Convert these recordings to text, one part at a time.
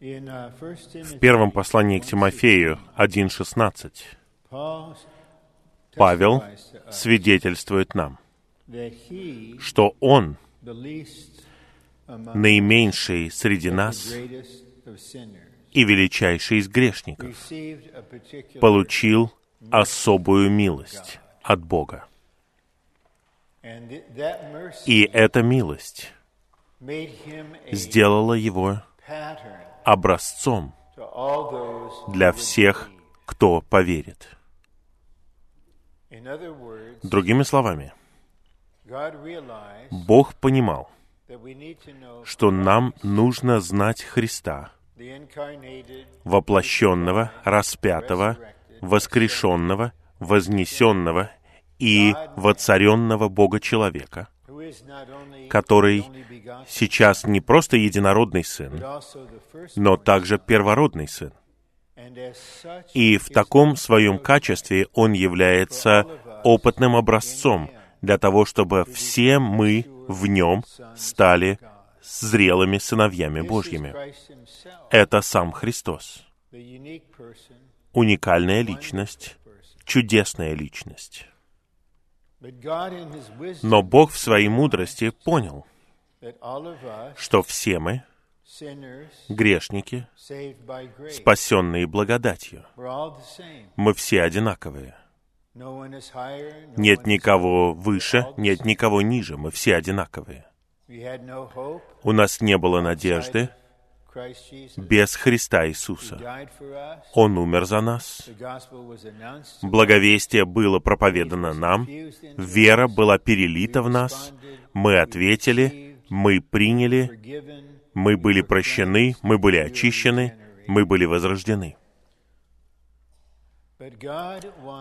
В первом послании к Тимофею 1.16 Paul Павел свидетельствует нам, что он, наименьший среди нас и величайший из грешников, получил особую милость от Бога. И эта милость сделала его образцом для всех, кто поверит. Другими словами, Бог понимал, что нам нужно знать Христа, воплощенного, распятого, воскрешенного, вознесенного и воцаренного Бога-человека, который сейчас не просто единородный Сын, но также первородный Сын. И в таком своем качестве Он является опытным образцом для того, чтобы все мы в Нем стали зрелыми сыновьями Божьими. Это сам Христос. Уникальная личность, чудесная личность. Но Бог в своей мудрости понял, что все мы, грешники, спасенные благодатью, мы все одинаковые. Нет никого выше, нет никого ниже, мы все одинаковые. У нас не было надежды. Без Христа Иисуса. Он умер за нас. Благовестие было проповедано нам. Вера была перелита в нас. Мы ответили, мы приняли, мы были прощены, мы были очищены, мы были возрождены.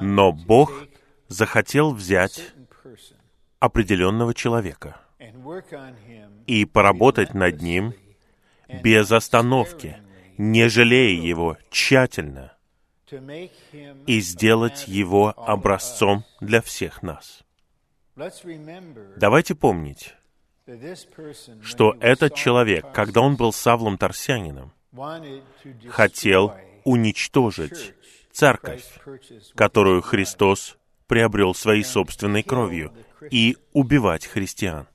Но Бог захотел взять определенного человека и поработать над ним без остановки, не жалея его, тщательно, и сделать его образцом для всех нас. Давайте помнить, что этот человек, когда он был Савлом Тарсянином, хотел уничтожить церковь, которую. Христос приобрел своей собственной кровью, и убивать христиан.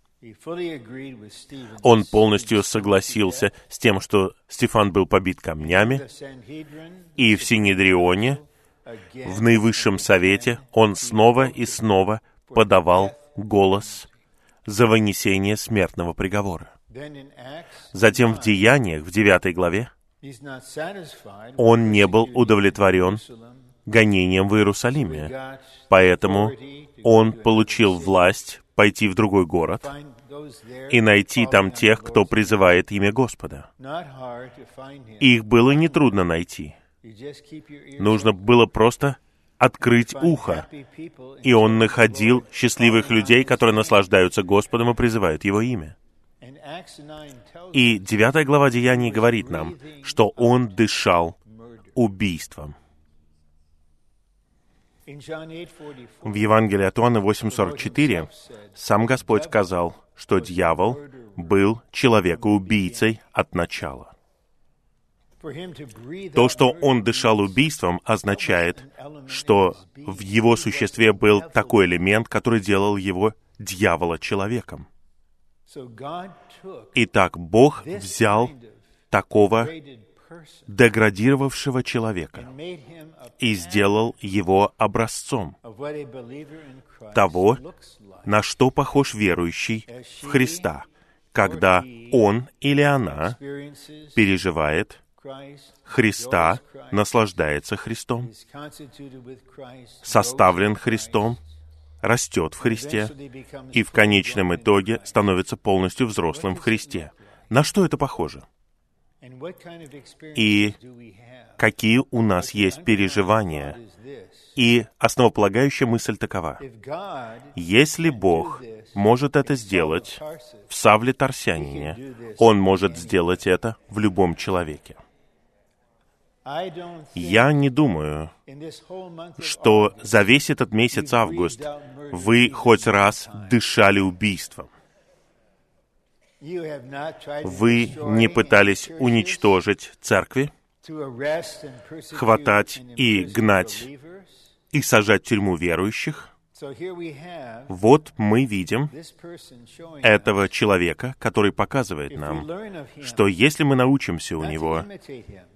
Он полностью согласился с тем, что Стефан был побит камнями, и в Синедрионе, в наивысшем совете, он снова и снова подавал голос за вынесение смертного приговора. Затем в Деяниях, в 9 главе, он не был удовлетворен гонением в Иерусалиме, поэтому он получил власть пойти в другой город и найти там тех, кто призывает имя Господа. Их было нетрудно найти. Нужно было просто открыть ухо. И он находил счастливых людей, которые наслаждаются Господом и призывают Его имя. 9 И us девятая глава Деяний говорит нам, что он дышал убийством. In John 8:44, В Евангелии от Иоанна 8.44 сам Господь сказал, что дьявол был человекоубийцей от начала. То, что он дышал убийством, означает, что в его существе был такой элемент, который делал его дьявола человеком. Итак, Бог взял такого деградировавшего человека и сделал его образцом того, на что похож верующий в Христа, когда он или она переживает Христа, наслаждается Христом, составлен Христом, растет в Христе и в конечном итоге становится полностью взрослым в Христе. На что это похоже? И какие у нас есть переживания? И основополагающая мысль такова. Если Бог может это сделать в Савле Тарсянине, Он может сделать это в любом человеке. Я не думаю, что за весь этот месяц август вы хоть раз дышали убийством. Вы не пытались уничтожить церкви хватать и гнать и сажать в тюрьму верующих. Вот мы видим этого человека, который показывает нам, что если мы научимся у него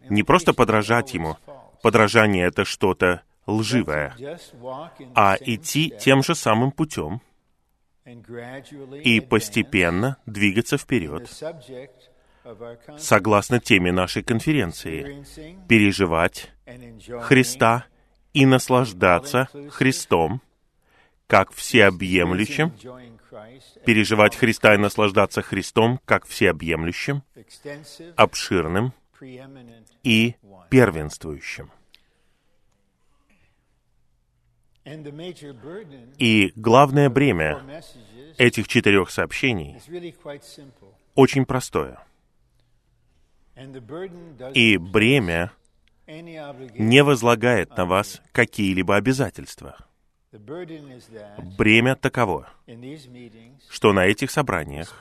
не просто подражать ему, подражание — это что-то лживое, а идти тем же самым путем и постепенно двигаться вперед, согласно теме нашей конференции, переживать Христа и наслаждаться Христом, как всеобъемлющим, переживать Христа и наслаждаться Христом, как всеобъемлющим, обширным и первенствующим. И главное бремя этих четырех сообщений очень простое. И бремя не возлагает на вас какие-либо обязательства. Бремя таково, что на этих собраниях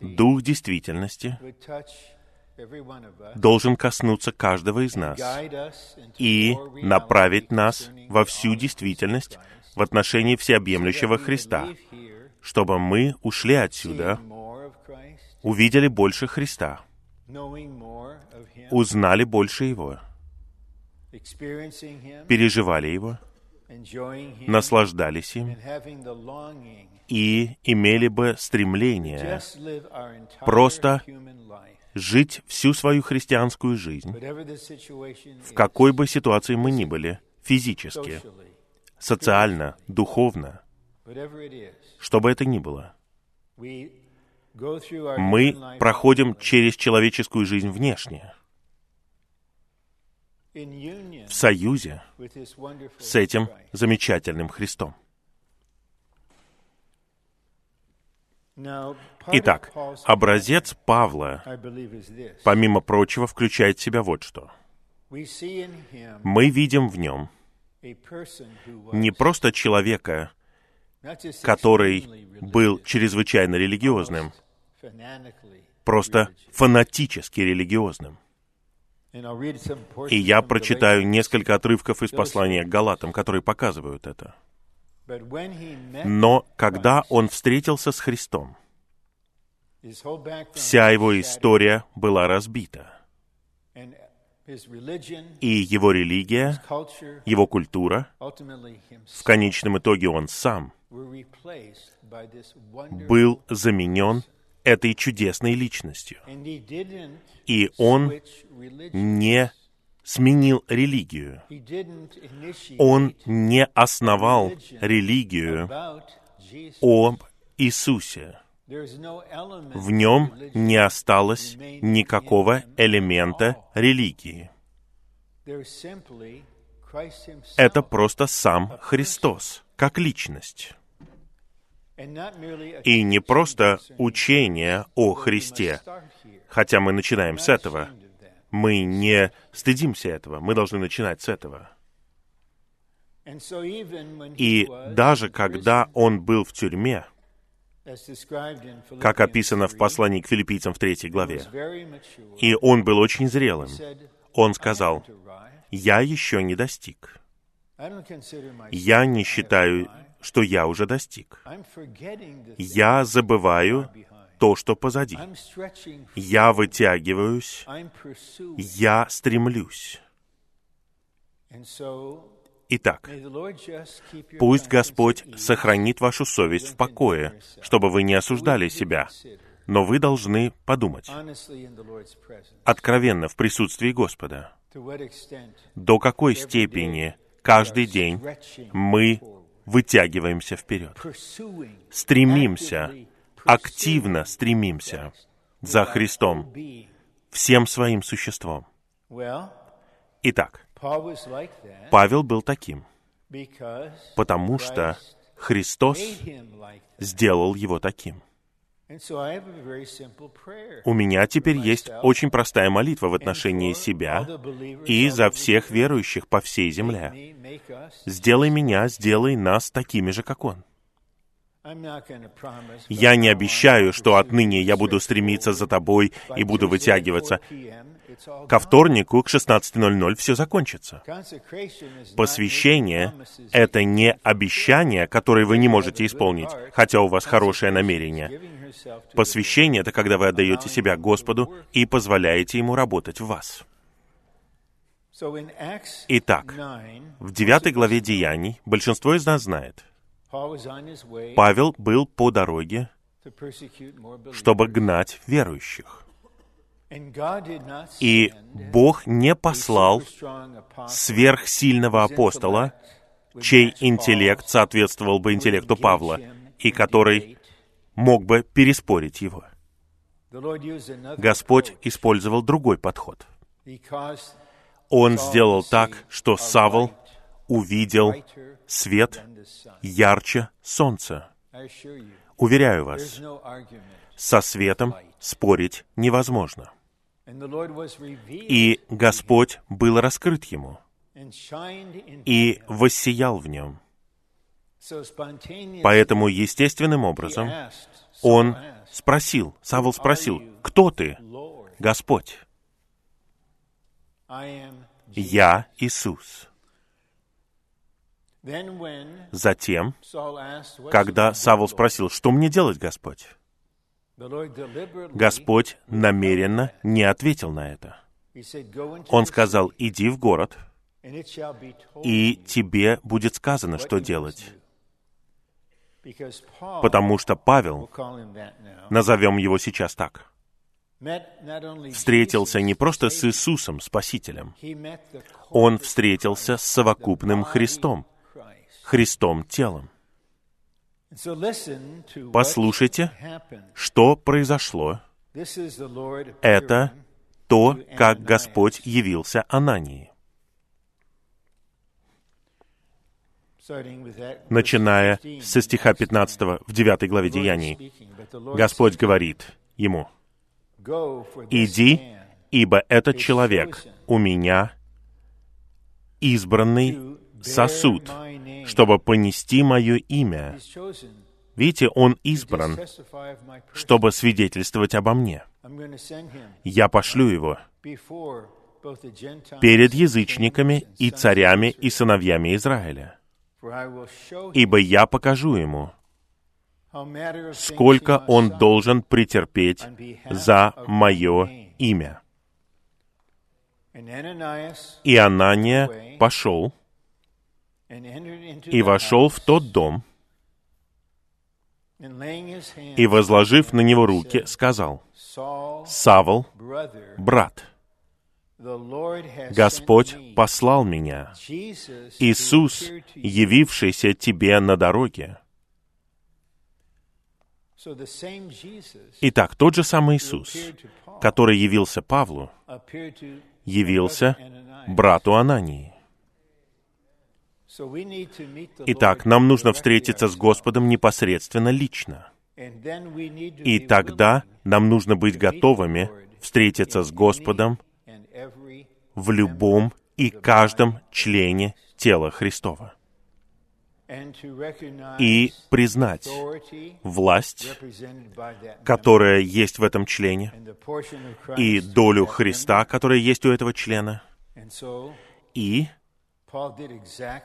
Дух действительности должен коснуться каждого из нас и направить нас во всю действительность в отношении всеобъемлющего Христа, чтобы мы ушли отсюда, увидели больше Христа, узнали больше Его, переживали Его, наслаждались им и имели бы стремление Просто жить всю свою христианскую жизнь, в какой бы ситуации мы ни были, физически, социально, духовно, что бы это ни было. Мы проходим через человеческую жизнь внешне, в союзе с этим замечательным Христом. Итак, образец Павла, помимо прочего, включает в себя вот что. Мы видим в нем не просто человека, который был чрезвычайно религиозным, просто фанатически религиозным. И я прочитаю несколько отрывков из послания к Галатам, которые показывают это. Но когда он встретился с Христом, вся его история была разбита. И его религия, его культура, в конечном итоге он сам был заменен этой чудесной личностью. И он не сменил религию. Он не основал религию об Иисусе. В нем не осталось никакого элемента религии. Это просто сам Христос, как личность. И не просто учение о Христе, хотя мы начинаем с этого. Мы не стыдимся этого, мы должны начинать с этого. И даже когда он был в тюрьме, как описано в 3, послании к филиппийцам в третьей главе, и он был очень зрелым, он "I сказал. «Я еще не достиг. Я не считаю, что я уже достиг. Я забываю то, что позади. Я вытягиваюсь, я стремлюсь». Итак, пусть Господь сохранит вашу совесть в покое, чтобы вы не осуждали себя, но вы должны подумать откровенно в присутствии Господа, до какой степени каждый день мы вытягиваемся вперед, стремимся, активно стремимся за Христом всем своим существом. Итак, Павел был таким, потому что Христос сделал его таким. У меня теперь есть очень простая молитва в отношении себя и за всех верующих по всей земле. Сделай меня, сделай нас такими же, как Он. Я не обещаю, что отныне я буду стремиться за тобой и буду вытягиваться. 4 p.m., it's all Ко вторнику к 16.00 все закончится. Посвящение это не обещание, которое вы не можете исполнить, хотя у вас хорошее намерение. Посвящение — это когда вы отдаете себя Господу и позволяете Ему работать в вас. Итак, 9, в девятой главе Деяний большинство из нас знает, Павел был по дороге, чтобы гнать верующих. И Бог не послал сверхсильного апостола, чей интеллект соответствовал бы интеллекту Павла, и который мог бы переспорить его. Господь использовал другой подход. Он сделал так, что Савл увидел свет ярче солнца. Уверяю вас, со светом спорить невозможно. И Господь был раскрыт ему, и воссиял в нем. Поэтому естественным образом он спросил, Савл спросил, «Кто ты, Господь?» «Я Иисус». Затем, Saul asked, "What когда Савл Lord?" спросил, «Что мне делать, Господь?» Господь намеренно не ответил на это. he said, "Go into Он сказал, «Иди в город, и тебе будет сказано, что делать». do." Because Paul, Потому что Павел, назовем его сейчас так, встретился не просто с Иисусом, Спасителем, он встретился с совокупным Христом. Христом телом. Послушайте, что произошло. Это то, как Господь явился Анании. Начиная 15. со стиха 15 в 9 главе Деяний, Господь говорит ему, "Go, for this «Иди, ибо этот человек у меня избранный сосуд, my name." Чтобы понести мое имя». Видите, он избран, чтобы свидетельствовать обо мне. Я пошлю его перед язычниками и царями и сыновьями Израиля. Ибо я покажу ему, сколько он должен претерпеть за мое имя. И Анания пошел и вошел в тот дом, и, возложив на него руки, сказал, «Савл, брат, Господь послал меня, Иисус, appear to you». явившийся тебе на дороге». Итак, тот же самый Иисус, который явился Павлу, явился брату Анании. Итак, нам нужно встретиться с. Господом непосредственно лично. И тогда нам нужно быть готовыми встретиться с Господом в любом и каждом члене тела Христова. И признать власть, которая есть в этом члене, и долю Христа, которая есть у этого члена. И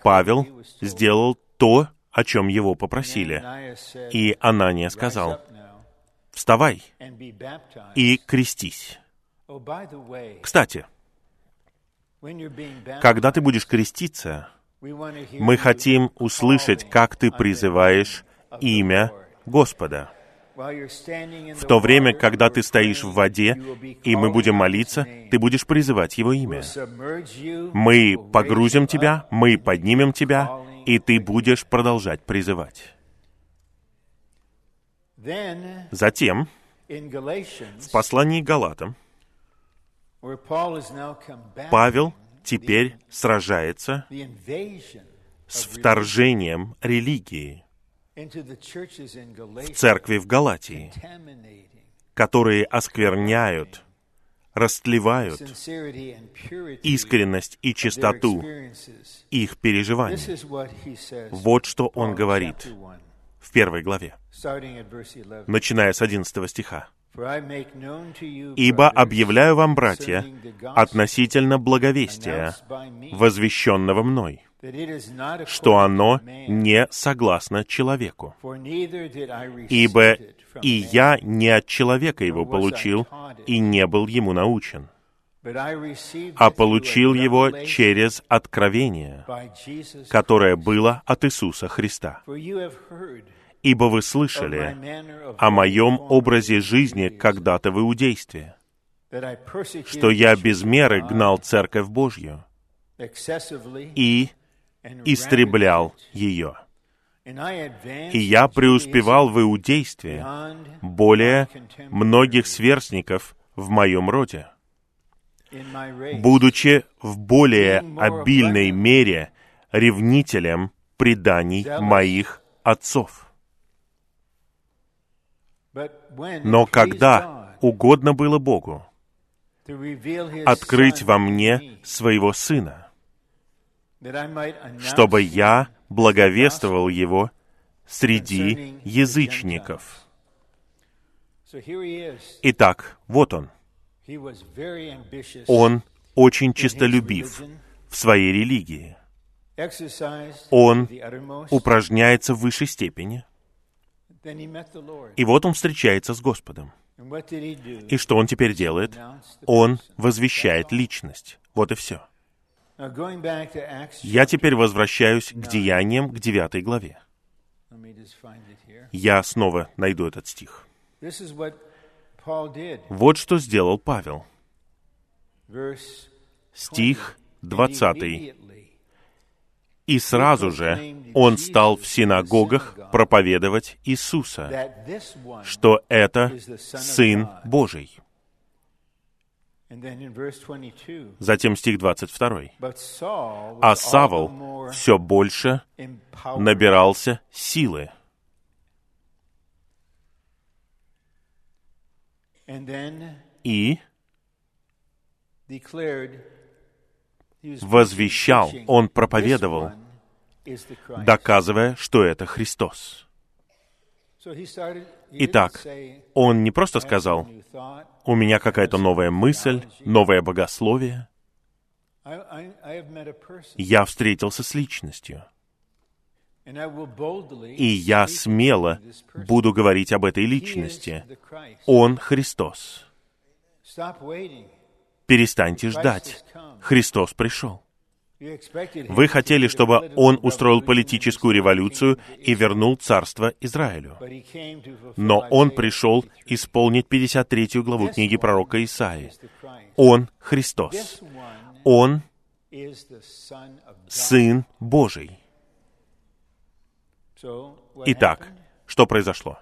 Павел сделал то, о чем его попросили. И Анания "Rise сказал, «Вставай and be baptized." и крестись». Oh, Кстати, когда ты будешь креститься, мы хотим услышать, как ты призываешь имя. Господа. В то время, когда ты стоишь в воде, и мы будем молиться, ты будешь призывать Его имя. Мы погрузим тебя, мы поднимем тебя, и ты будешь продолжать призывать. Затем, в послании Галатам, Павел теперь сражается с вторжением религии в церкви в Галатии, которые оскверняют, растлевают искренность и чистоту их переживаний. Вот что он говорит. в первой главе, starting at verse 11. начиная с 11 стиха. «Ибо объявляю вам, братья, относительно благовестия, возвещенного мной, что оно не согласно человеку. Ибо и я не от человека его получил и не был ему научен, а получил его через откровение, которое было от Иисуса Христа. Ибо вы слышали о моем образе жизни когда-то в иудействе, что я без меры гнал церковь Божью и истреблял ее. И я преуспевал в иудействе более многих сверстников в моем роде, будучи в более обильной мере ревнителем преданий моих отцов. Но когда угодно было Богу открыть во мне своего Сына, чтобы я благовествовал Его среди язычников. Итак, вот он. Он очень честолюбив в своей религии. Он упражняется в высшей степени. И вот он встречается с Господом. И что он теперь делает? Он возвещает личность. Вот и все. Я теперь возвращаюсь к деяниям, к девятой главе. Я снова найду этот стих. Вот что сделал Павел. Стих 20. 20. Immediately «И сразу же он стал в синагогах проповедовать Иисуса, что это Сын Божий». Затем стих 22. but Saul was А more все больше набирался силы. И возвещал, он "This проповедовал, one is the Christ." доказывая, что это Христос. Итак, он не просто "I have сказал, у меня какая-то новая мысль, новое богословие. Я встретился с личностью. И я смело буду говорить об этой личности. Он Христос. Перестаньте ждать. Христос пришел. Вы хотели, чтобы он устроил политическую революцию и вернул царство Израилю. Но он пришел 53. исполнить 53 главу книги пророка Christ. Он Христос. Он. Сын Божий. Итак, что произошло?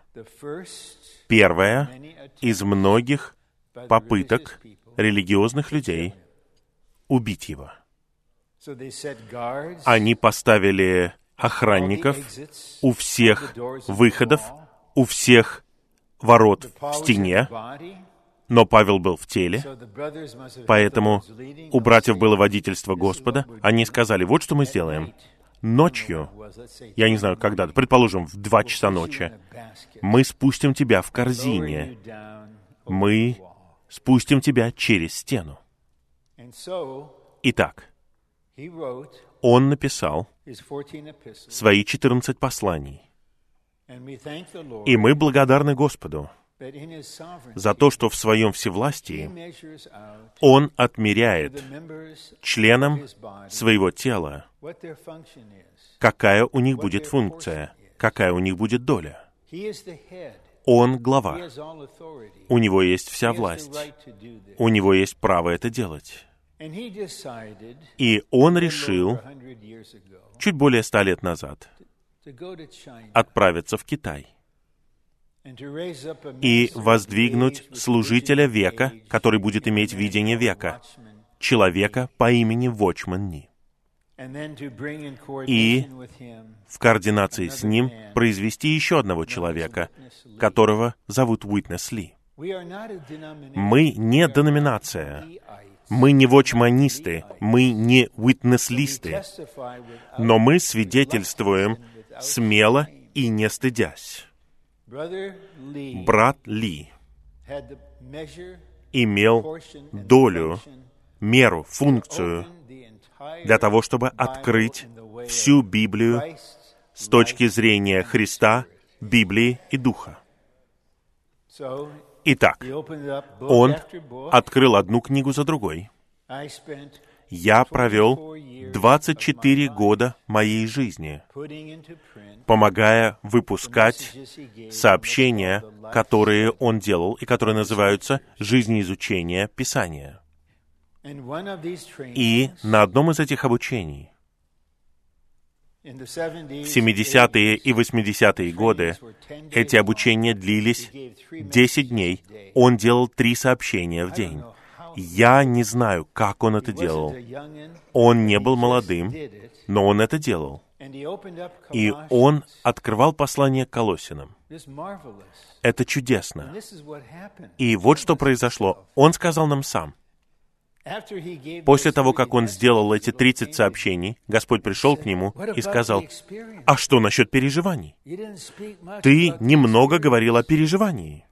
Первое из многих попыток религиозных людей убить его. Они поставили охранников у всех выходов, у всех ворот в стене, но Павел был в теле, поэтому у братьев было водительство Господа. Они сказали, вот что мы сделаем. Ночью, я не знаю, когда, предположим, в два часа ночи, мы спустим тебя в корзине, мы спустим тебя через стену. Итак, он написал his 14 epistles, свои 14 посланий. И мы благодарны Господу за то, что в своем всевластии Он отмеряет членам своего тела, какая у них будет функция, какая у них будет доля. Он глава. У него есть вся власть. У него есть право это делать. И он решил over 100 years ago чуть более ста лет назад отправиться в Китай и with служителя века, который будет иметь видение века, человека по имени Вочман Ни. И в координации с ним произвести еще одного человека, которого зовут Уитнес Ли. Мы не деноминация. Мы не вочманисты, мы не уитнес-листы, но мы свидетельствуем смело и не стыдясь. Брат Ли имел долю, меру, функцию для того, чтобы открыть всю Библию с точки зрения Христа, Библии и Духа. Итак, он открыл одну книгу за другой. Я провел 24 года моей жизни, помогая выпускать сообщения, которые он делал и которые называются «Жизнеизучение Писания». И на одном из этих обучений in the 70s, в 70-е и 80-е годы эти обучения длились 10 дней. Он делал три сообщения в день. Я не знаю, как он это делал. Он не был молодым, но он это делал. И он открывал послание к Колосинам. Это чудесно. И вот что произошло. Он сказал нам сам. После того, как он сделал эти 30 сообщений, Господь пришел к нему и сказал, «А что насчет переживаний? Ты немного говорил о переживании».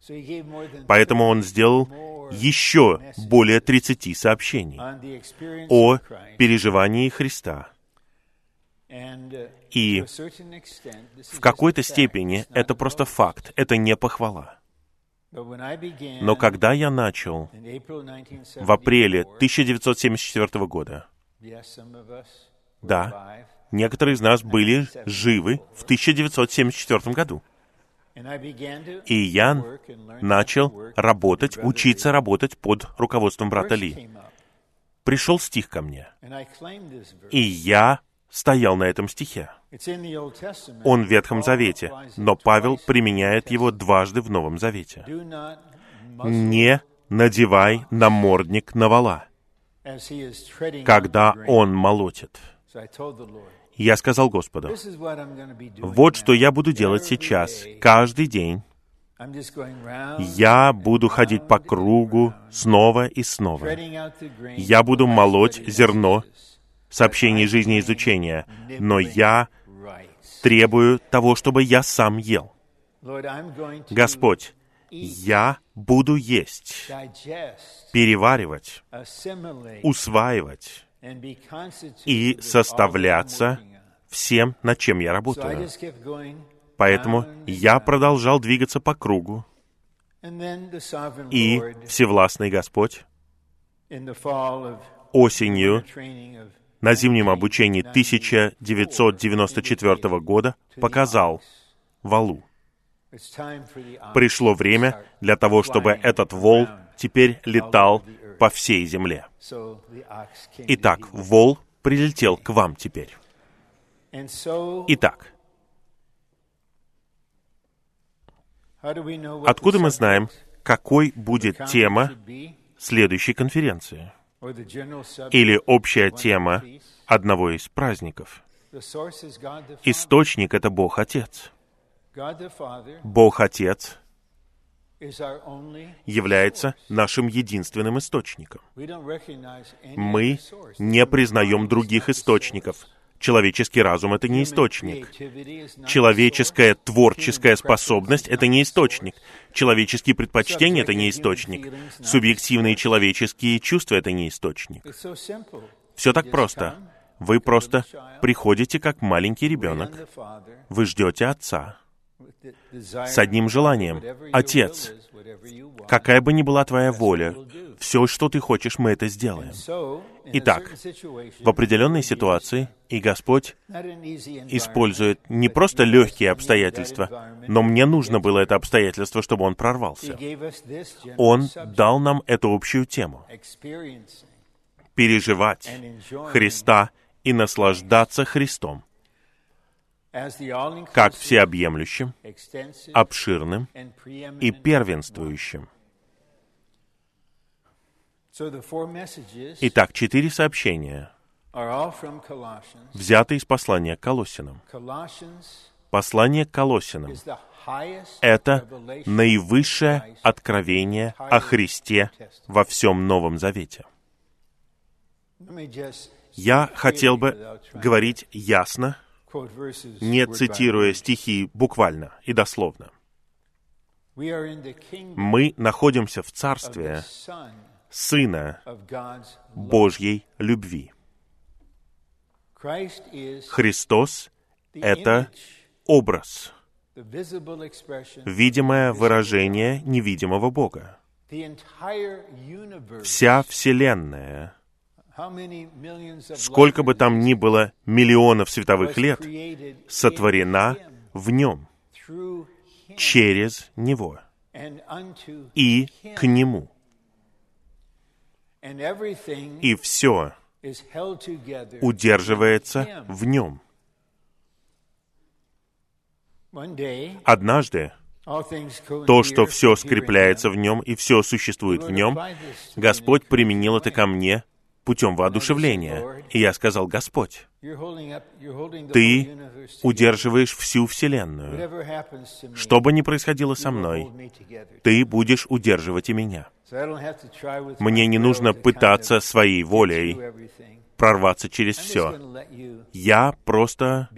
Поэтому он сделал еще более 30 сообщений о переживании Христа. И в какой-то степени это просто факт, это не похвала. Но когда я начал? в апреле 1974 года, да, некоторые из нас были живы в 1974 году. И я начал работать, учиться работать под руководством брата Ли. Пришел стих ко мне, и я стоял на этом стихе. Он в Ветхом Завете, но Павел применяет его дважды в Новом Завете. «Не надевай намордник на вала, когда он молотит». Я сказал Господу, вот что я буду делать сейчас, каждый день. Я буду ходить по кругу снова и снова. Я буду молоть зерно сообщений жизни и изучения, но я требую того, чтобы я сам ел. Господь, я буду есть, переваривать, усваивать и составляться всем, над чем я работаю. Поэтому я продолжал двигаться по кругу, и Всевластный Господь осенью на зимнем обучении 1994 года показал валу. Пришло время для того, чтобы этот вол теперь летал по всей земле. Итак, вол прилетел к вам теперь. Итак, откуда мы знаем, какой будет тема следующей конференции? Или общая тема одного из праздников? Источник — это Бог Отец. Бог Отец является нашим единственным источником. Мы не признаем других источников. Человеческий разум — это не источник. Человеческая творческая способность — это не источник. Человеческие предпочтения — это не источник. Субъективные человеческие чувства — это не источник. Все так просто. Вы просто приходите как маленький ребенок. Вы ждете Отца с одним желанием. Отец, какая бы ни была твоя воля, все, что ты хочешь, мы это сделаем. Итак, в определенной ситуации и Господь использует не просто легкие обстоятельства, но мне нужно было это обстоятельство, чтобы Он прорвался. Он дал нам эту общую тему. Переживать Христа и наслаждаться Христом как всеобъемлющим, обширным и первенствующим. Итак, четыре сообщения взяты из послания к Колоссинам. Послание к Колоссинам — это наивысшее откровение о Христе во всем Новом Завете. Я хотел бы говорить ясно, не цитируя стихи буквально и дословно. Мы находимся в царстве Сына Божьей любви. Христос — это образ, видимое выражение невидимого Бога. Вся Вселенная, сколько бы там ни было миллионов световых лет, сотворена в Нем, через Него и к Нему. И все удерживается в Нем. Однажды то, что все скрепляется в нем и все существует в нем, Господь применил это ко мне путем воодушевления. И я сказал, Господь, Ты удерживаешь всю Вселенную. Что бы ни происходило со мной, Ты будешь удерживать и меня. Мне не нужно пытаться своей волей прорваться через все. Я просто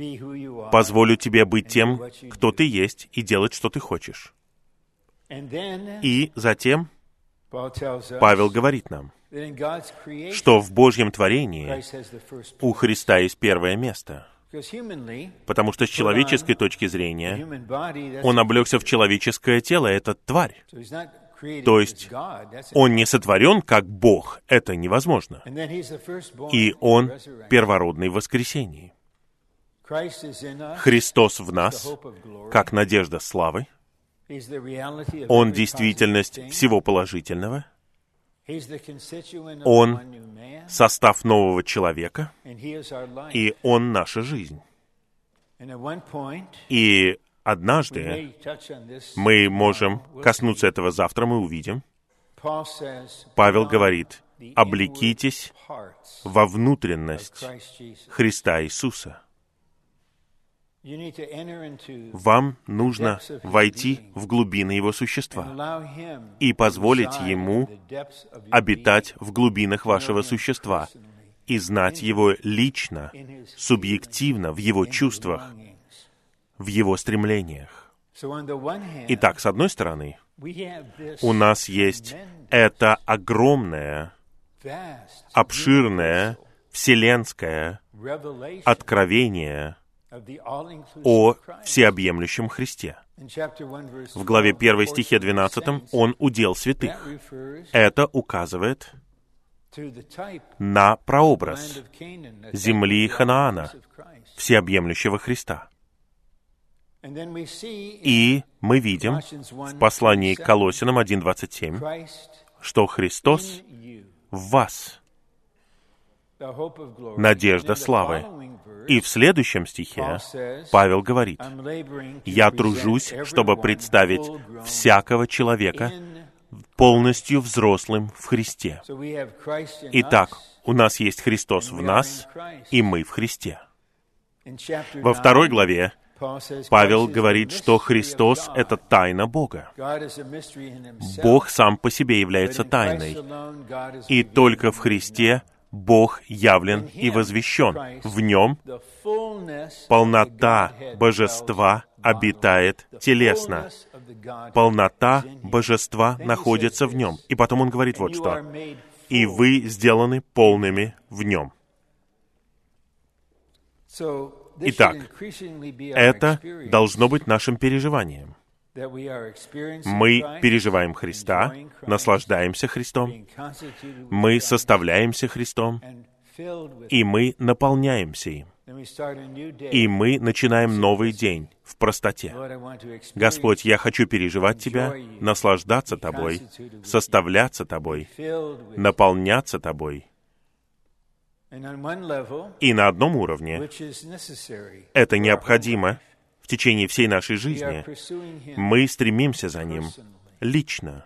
позволю тебе быть тем, кто ты есть, и делать, что ты хочешь. И затем Павел говорит нам, что в Божьем творении у Христа есть первое место. Потому что с человеческой точки зрения он облегся в человеческое тело, это тварь. То есть он не сотворен как Бог, это невозможно. И он первородный в воскресении. Христос в нас, как надежда славы. Он действительность всего положительного. Он состав нового человека, и Он наша жизнь. И Однажды мы можем коснуться этого завтра, мы увидим. Павел говорит, облекитесь во внутренность Христа Иисуса. Вам нужно войти в глубины Его существа и позволить Ему обитать в глубинах вашего существа и знать Его лично, субъективно, в Его чувствах, в его стремлениях. Итак, с одной стороны, у нас есть это огромное, обширное, вселенское откровение о всеобъемлющем Христе. В главе 1 стихе 12 он удел святых. Это указывает на прообраз земли Ханаана, всеобъемлющего Христа. И мы видим в послании к Колосинам 1.27, что Христос в вас, надежда славы. И в следующем стихе Павел говорит, «Я тружусь, чтобы представить всякого человека полностью взрослым в Христе». Итак, у нас есть Христос в нас, и мы в Христе. Во второй главе Павел говорит, что Христос — это тайна Бога. Бог сам по себе является тайной. И только в Христе Бог явлен и возвещен. В Нем полнота Божества обитает телесно. Полнота Божества находится в Нем. И потом он говорит вот что. «И вы сделаны полными в Нем». Итак, это должно быть нашим переживанием. Мы переживаем Христа, наслаждаемся Христом, мы составляемся Христом, и мы наполняемся им. И мы начинаем новый день в простоте. Господь, я хочу переживать Тебя, наслаждаться Тобой, составляться Тобой, наполняться Тобой, и на одном уровне это необходимо в течение всей нашей жизни. Мы стремимся за Ним лично.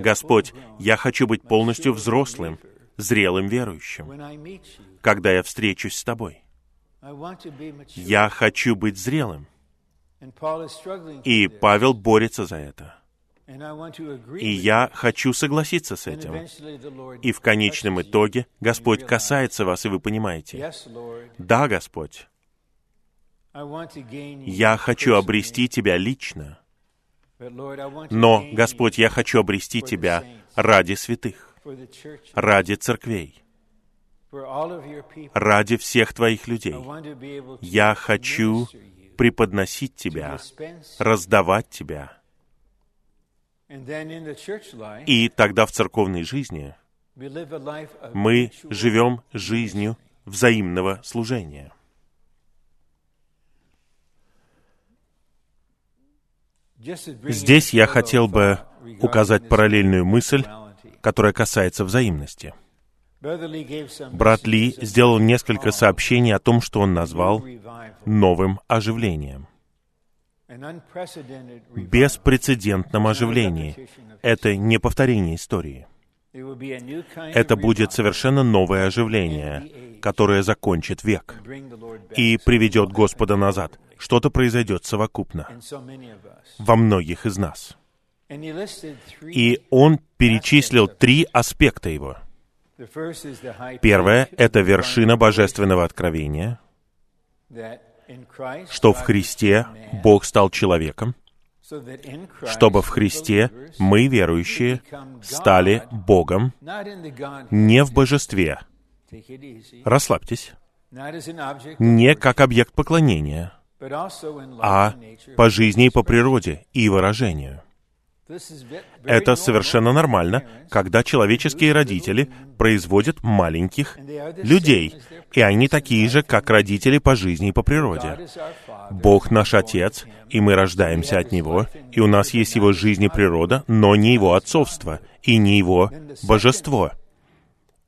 Господь, я хочу быть полностью взрослым, зрелым верующим, когда я встречусь с Тобой. Я хочу быть зрелым. И Павел борется за это. И я хочу согласиться с этим. И в конечном итоге Господь касается вас, и вы понимаете. Да, Господь, Я хочу обрести Тебя лично. Но, Господь, я хочу обрести Тебя ради святых, ради церквей, ради всех Твоих людей. Я хочу преподносить Тебя, раздавать Тебя. И тогда в церковной жизни мы живем жизнью взаимного служения. Здесь я хотел бы указать параллельную мысль, которая касается взаимности. Брат Ли сделал несколько сообщений о том, что он назвал новым оживлением. Беспрецедентном оживлении. Это не повторение истории. Это будет совершенно новое оживление, которое закончит век и приведет Господа назад. Что-то произойдет совокупно во многих из нас. И он перечислил три аспекта его. Первое — это вершина божественного откровения, что в Христе Бог стал человеком, чтобы в Христе мы, верующие, стали Богом не в божестве. Расслабьтесь. Не как объект поклонения, а по жизни и по природе и выражению. Это совершенно нормально, когда человеческие родители производят маленьких людей, и они такие же, как родители по жизни и по природе. Бог наш Отец, и мы рождаемся от Него, и у нас есть Его жизнь и природа, но не Его отцовство, и не Его божество.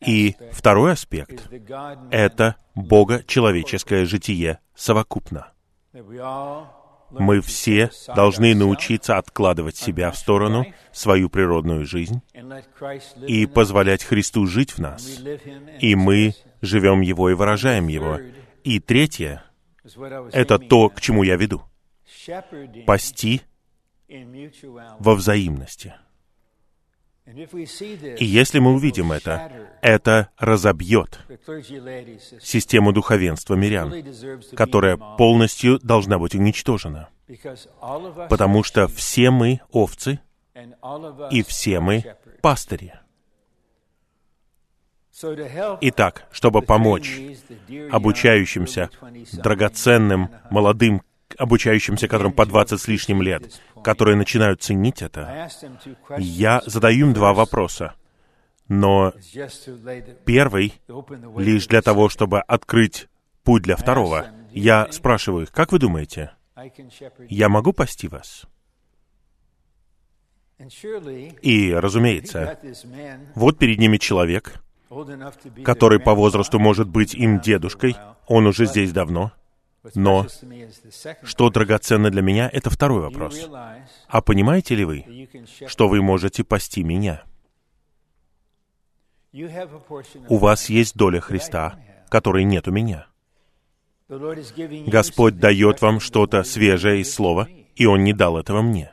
И второй аспект — это Бога-человеческое житие совокупно мы все должны научиться откладывать себя в сторону, свою природную жизнь, и позволять Христу жить в нас. И мы живем Его и выражаем Его. И третье — это то, к чему я веду. Пасти во взаимности. И если мы увидим это, это разобьет систему духовенства мирян, которая полностью должна быть уничтожена. Потому что все мы овцы, и все мы пастыри. Итак, чтобы помочь обучающимся, драгоценным, молодым обучающимся, которым по 20 с лишним лет, которые начинают ценить это, я задаю им два вопроса. Но первый лишь для того, чтобы открыть путь для второго. Я спрашиваю их, как вы думаете, я могу пасти вас? И, разумеется, вот перед ними человек, который по возрасту может быть им дедушкой, он уже здесь давно, но что драгоценно для меня, это второй вопрос. А понимаете ли вы, что вы можете пасти меня? У вас есть доля Христа, которой нет у меня. Господь дает вам что-то свежее из Слова, и Он не дал этого мне.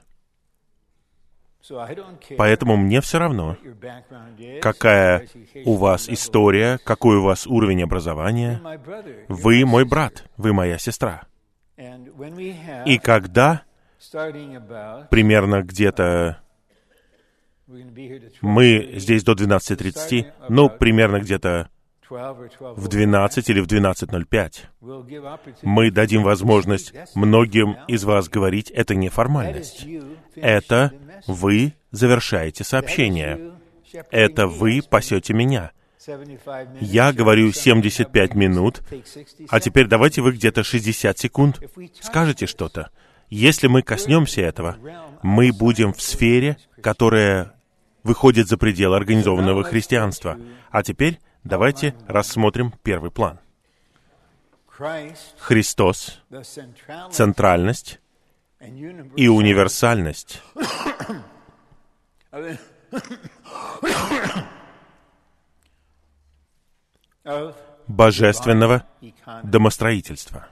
Поэтому мне все равно, какая у вас история, какой у вас уровень образования. Вы мой брат, вы моя сестра. И когда примерно где-то мы здесь до 12.30, ну, примерно где-то в 12 или в 12.05. Мы дадим возможность многим из вас говорить, это не формальность. Это вы завершаете сообщение. Это вы пасете меня. Я говорю 75 минут, а теперь давайте вы где-то 60 секунд скажете что-то. Если мы коснемся этого, мы будем в сфере, которая выходит за пределы организованного христианства. А теперь давайте рассмотрим первый план. Христос, центральность и универсальность божественного домостроительства.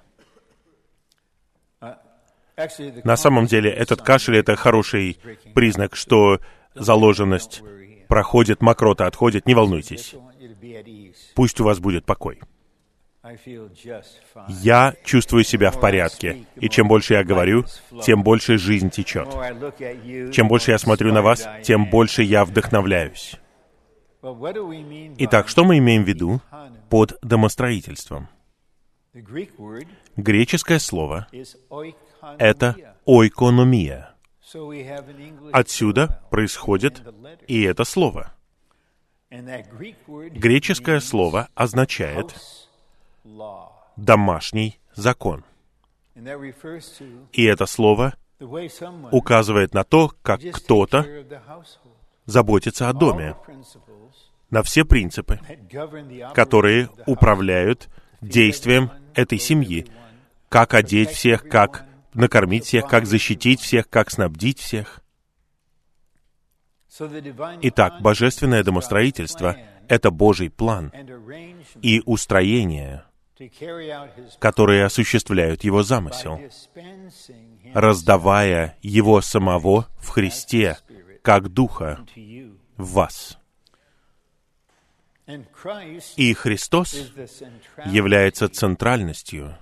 На самом деле, этот кашель — это хороший признак, что заложенность проходит, мокрота отходит, не волнуйтесь. Пусть у вас будет покой. я чувствую себя в порядке. И чем больше я говорю, тем больше жизнь течет. Чем больше я смотрю на вас, тем больше я вдохновляюсь. Итак, что мы имеем в виду под домостроительством? Греческое слово — это ойкономия. Отсюда происходит и это слово. Греческое слово означает домашний закон. И это слово указывает на то, как кто-то заботится о доме, на все принципы, которые управляют действием этой семьи, как одеть всех, как накормить всех, как защитить всех, как снабдить всех. Итак, божественное домостроительство — это Божий план и устроение, которые осуществляют Его замысел, раздавая Его самого в Христе, как Духа, в вас. И Христос является центральностью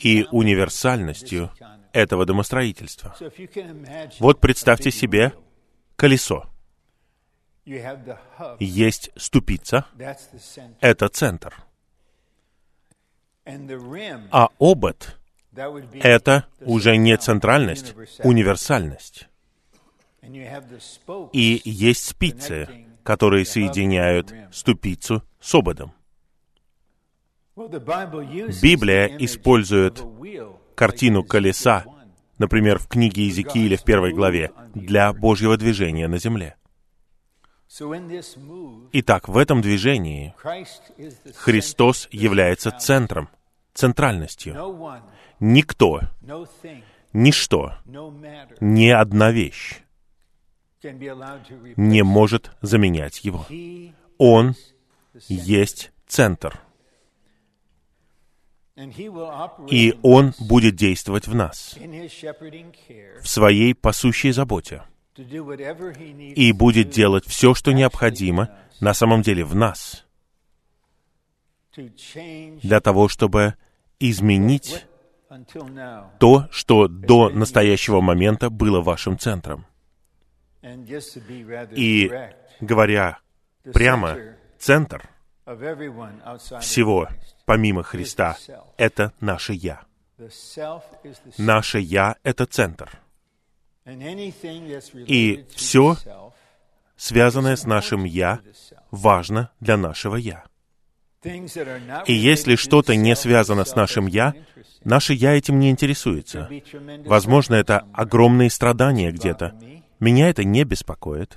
и универсальностью этого домостроительства. Вот представьте себе колесо. Есть ступица, это центр. А обод — это уже не центральность, универсальность. И есть спицы, которые соединяют ступицу с ободом. Библия использует картину колеса, например, в книге Иезекииля в первой главе, для Божьего движения на земле. Итак, в этом движении Христос является центром, центральностью. Никто, ничто, ни одна вещь не может заменять его. Он есть центр. И Он будет действовать в нас, в своей пасущей заботе, и будет делать все, что необходимо на самом деле в нас, для того, чтобы изменить то, что до настоящего момента было вашим центром. И, говоря прямо, центр всего, помимо Христа, это наше «Я». Наше «Я» — это центр. И все, связанное с нашим «Я», важно для нашего «Я». И если что-то не связано с нашим «я», наше «я» этим не интересуется. Возможно, это огромные страдания где-то, меня это не беспокоит.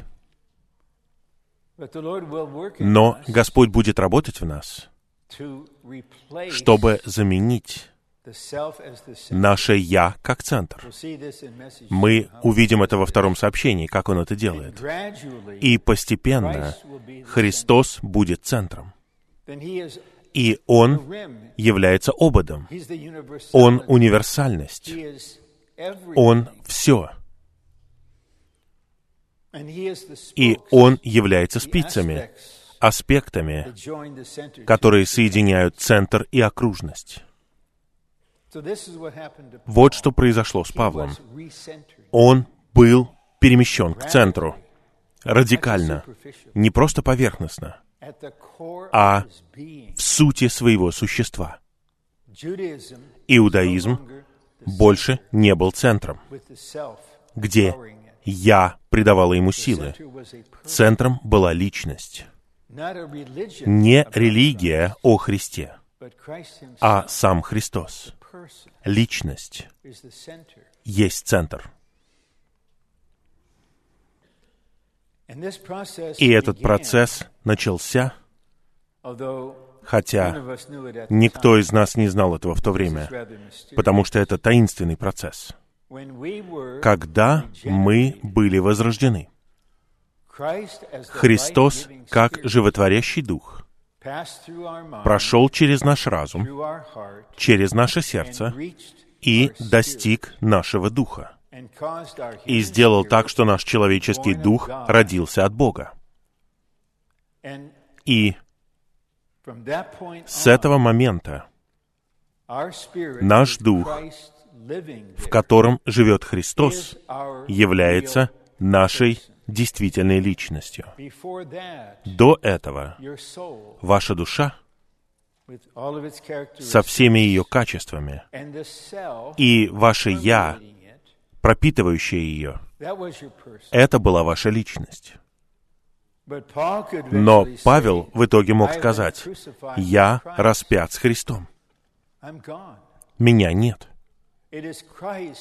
Но Господь будет работать в нас, чтобы заменить наше «я» как центр. Мы увидим это во втором сообщении, как Он это делает. И постепенно Христос будет центром. И Он является ободом. Он универсальность. Он все. И Он является спицами, аспектами, которые соединяют центр и окружность. Вот что произошло с Павлом. Он был перемещен к центру, радикально, не просто поверхностно, а в сути своего существа. Иудаизм больше не был центром, где «я» придавала ему силы. Центром была личность. Не религия о Христе, а сам Христос. Личность есть центр. И этот процесс начался, хотя никто из нас не знал этого в то время, потому что это таинственный процесс — когда мы были возрождены. Христос, как животворящий Дух, прошел через наш разум, через наше сердце и достиг нашего Духа. И сделал так, что наш человеческий Дух родился от Бога. И С этого момента наш дух, в котором живет Христос, является нашей действительной личностью. До этого ваша душа со всеми ее качествами и ваше «я», пропитывающее ее, это была ваша личность. Но Павел в итоге мог сказать, «Я распят с Христом. Меня нет.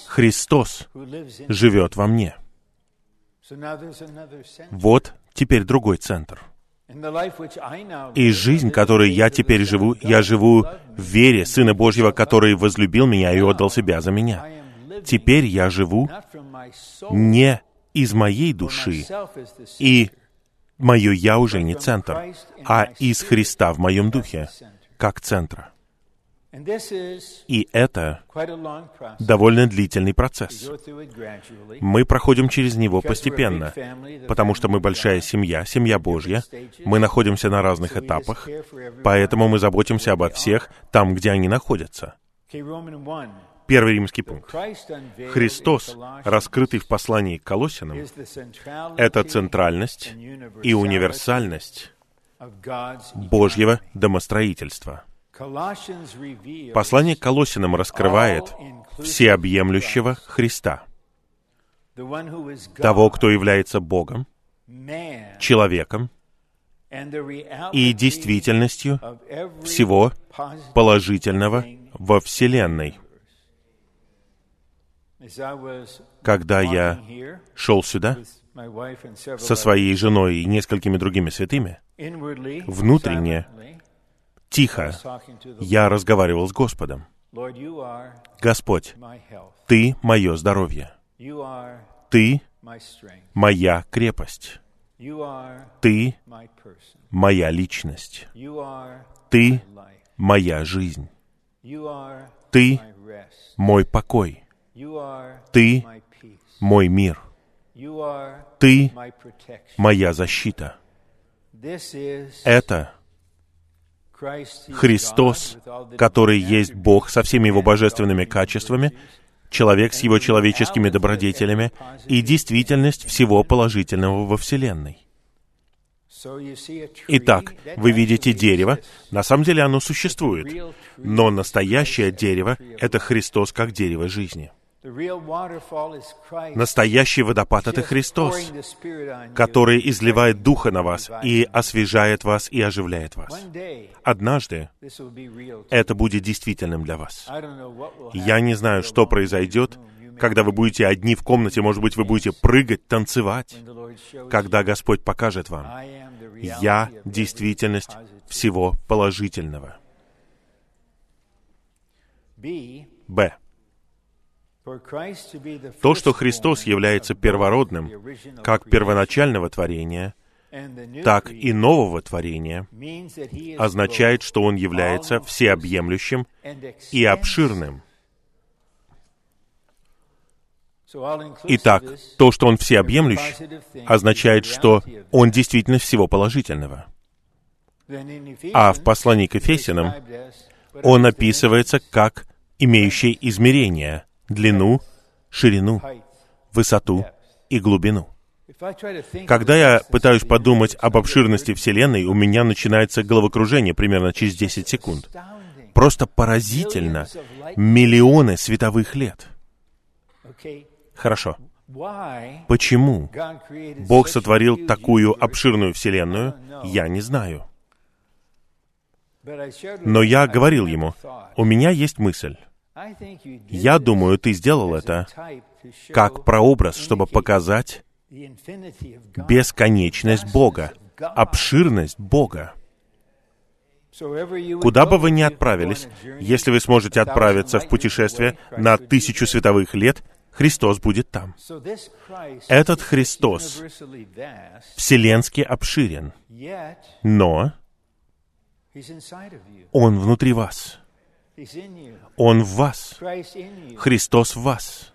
Христос живет во мне». Вот теперь другой центр. И жизнь, которой я теперь живу, я живу в вере Сына Божьего, который возлюбил меня и отдал себя за меня. Теперь я живу не из моей души, и мое «я» уже не центр, а из Христа в моем духе, как центра. И это довольно длительный процесс. Мы проходим через него постепенно, потому что мы большая семья, семья Божья. Мы находимся на разных этапах, поэтому мы заботимся обо всех там, где они находятся. Первый римский пункт. Христос, раскрытый в послании к Колоссянам, это центральность и универсальность Божьего домостроительства. Послание к Колоссянам раскрывает всеобъемлющего Христа, того, кто является Богом, человеком и действительностью всего положительного во Вселенной. Когда я шел сюда со своей женой и несколькими другими святыми, внутренне, тихо, я разговаривал с Господом. Господь, Ты мое здоровье. Ты моя крепость. Ты моя личность. Ты моя жизнь. Ты мой покой. Ты мой мир. Ты моя защита. Это Христос, который есть Бог со всеми его божественными качествами, человек с его человеческими добродетелями и действительность всего положительного во Вселенной. Итак, вы видите дерево, на самом деле оно существует, но настоящее дерево — это Христос как дерево жизни. Настоящий водопад — это Христос, который изливает Духа на вас и освежает вас и оживляет вас. Однажды это будет действительным для вас. Я не знаю, что произойдет, когда вы будете одни в комнате, может быть, вы будете прыгать, танцевать, когда Господь покажет вам, «Я — действительность всего положительного». Б. То, что Христос является первородным, как первоначального творения, так и нового творения, означает, что Он является всеобъемлющим и обширным. Итак, то, что Он всеобъемлющ, означает, что Он действительно всего положительного. А в послании к Ефесянам Он описывается как имеющий измерение, длину, ширину, высоту и глубину. Когда я пытаюсь подумать об обширности Вселенной, у меня начинается головокружение примерно через 10 секунд. Просто поразительно. Миллионы световых лет. Хорошо. Почему Бог сотворил такую обширную Вселенную, я не знаю. Но я говорил ему, у меня есть мысль. Я думаю, ты сделал это как прообраз, чтобы показать бесконечность Бога, обширность Бога. Куда бы вы ни отправились, если вы сможете отправиться в путешествие на тысячу световых лет, Христос будет там. Этот Христос вселенски обширен, но Он внутри вас. Он в вас. Христос в вас.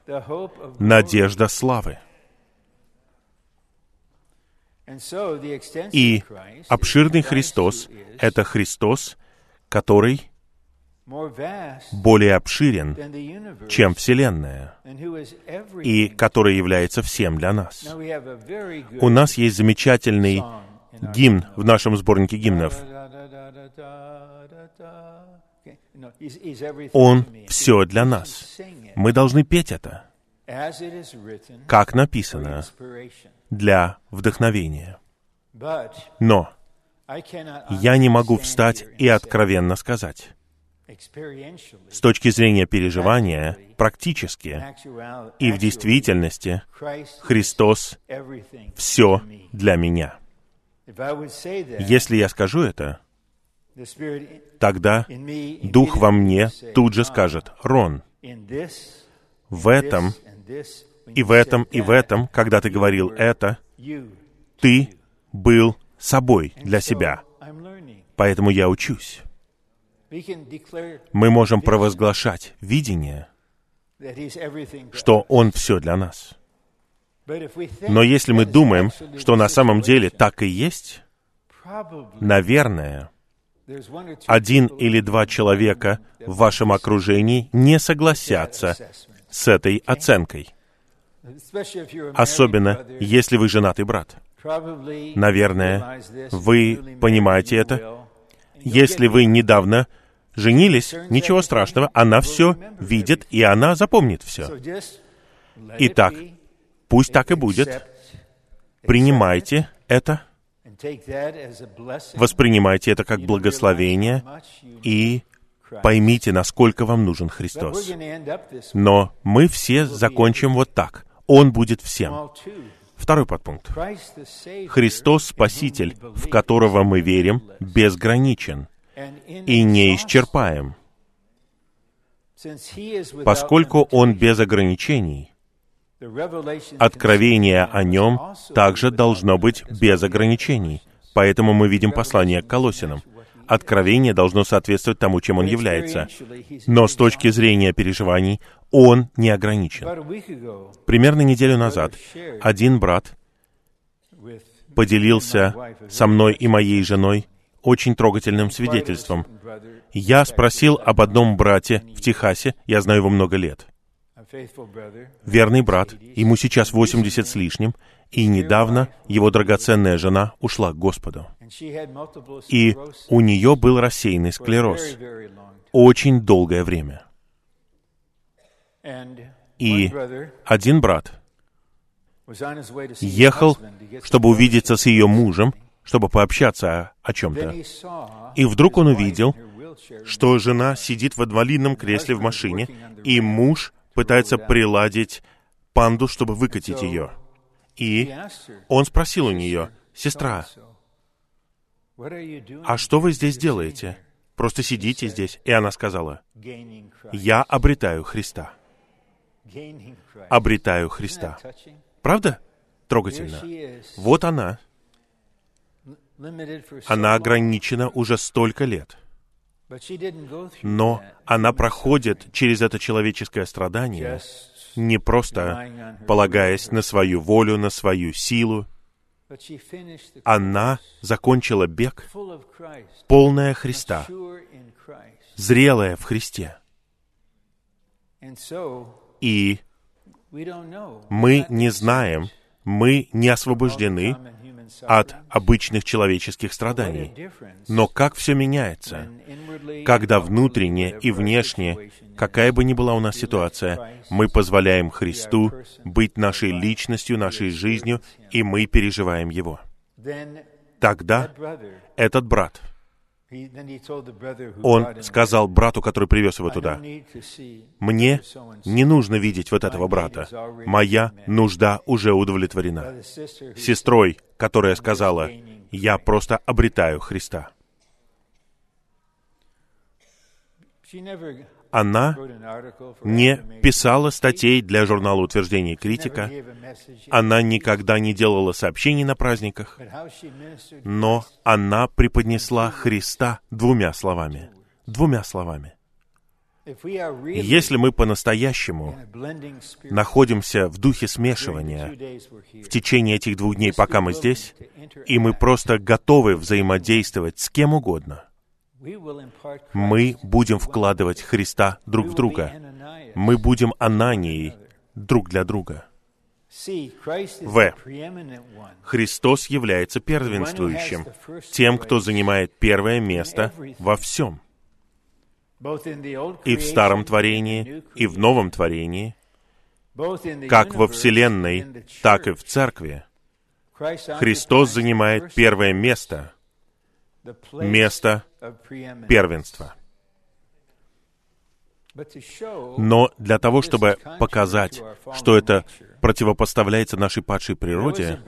Надежда славы. И обширный Христос — это Христос, который более обширен, чем Вселенная, и который является всем для нас. У нас есть замечательный гимн в нашем сборнике гимнов. Он все для нас. Мы должны петь это, как написано, для вдохновения. Но я не могу встать и откровенно сказать, с точки зрения переживания, практически и в действительности, Христос — все для меня. Если я скажу это, тогда Дух во мне тут же скажет, «Рон, в этом и в этом и в этом, когда ты говорил это, ты был собой для себя. Поэтому я учусь мы можем провозглашать видение, что Он все для нас. Но если мы думаем, что на самом деле так и есть, наверное, один или два человека в вашем окружении не согласятся с этой оценкой. Особенно, если вы женатый брат. Наверное, вы понимаете это. Если вы недавно женились, ничего страшного, она все видит, и она запомнит все. Итак, пусть так и будет. Принимайте это, воспринимайте это как благословение и поймите, насколько вам нужен Христос. Но мы все закончим вот так. Он будет всем. Второй подпункт. Христос Спаситель, в которого мы верим, безграничен и неисчерпаем, поскольку Он без ограничений. Откровение о Нем также должно быть без ограничений. Поэтому мы видим послание к Колосинам. Откровение должно соответствовать тому, чем он является. Но с точки зрения переживаний, он не ограничен. Примерно неделю назад один брат поделился со мной и моей женой очень трогательным свидетельством. Я спросил об одном брате в Техасе, я знаю его много лет. Верный брат, ему сейчас 80 с лишним, и недавно его драгоценная жена ушла к Господу. И у нее был рассеянный склероз. очень долгое время. И один брат ехал, чтобы увидеться с ее мужем, чтобы пообщаться о, чем-то. И вдруг он увидел, что жена сидит в инвалидном кресле в машине, и муж пытается приладить панду, чтобы выкатить ее. И он спросил у нее, «Сестра, а что вы здесь делаете? Просто сидите здесь». И она сказала, «Я обретаю Христа». Обретаю Христа. Правда? Трогательно. Вот она, она ограничена уже столько лет. Но она проходит через это человеческое страдание, не просто полагаясь на свою волю, на свою силу. Она закончила бег, полная Христа, зрелая в Христе. И мы не знаем, мы не освобождены от обычных человеческих страданий. Но как все меняется, когда внутренне и внешне, какая бы ни была у нас ситуация, мы позволяем Христу быть нашей личностью, нашей жизнью, и мы переживаем Его. Тогда этот брат — он сказал брату, который привез его туда, «Мне не нужно видеть вот этого брата. Моя нужда уже удовлетворена». Сестрой, которая сказала, «Я просто обретаю Христа». Она не писала статей для журнала утверждений критика, она никогда не делала сообщений на праздниках, но она преподнесла Христа двумя словами. Двумя словами. Если мы по-настоящему находимся в духе смешивания в течение этих двух дней, пока мы здесь, и мы просто готовы взаимодействовать с кем угодно, мы будем вкладывать Христа друг в друга. Мы будем Ананией друг для друга. В. Христос является первенствующим, тем, кто занимает первое место во всем. И в старом творении, и в новом творении, как во Вселенной, так и в Церкви, Христос занимает первое место, место первенства. Но для того, чтобы показать, что это противопоставляется нашей падшей природе,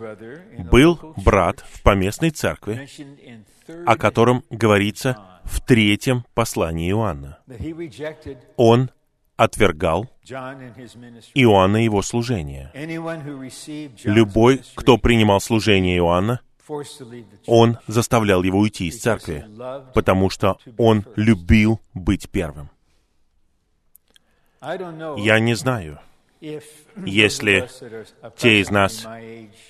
был брат в поместной церкви, о котором говорится в третьем послании Иоанна. Он отвергал Иоанна и его служение. Любой, кто принимал служение Иоанна, он заставлял его уйти из церкви, потому что он любил быть первым. Я не знаю, если те из нас,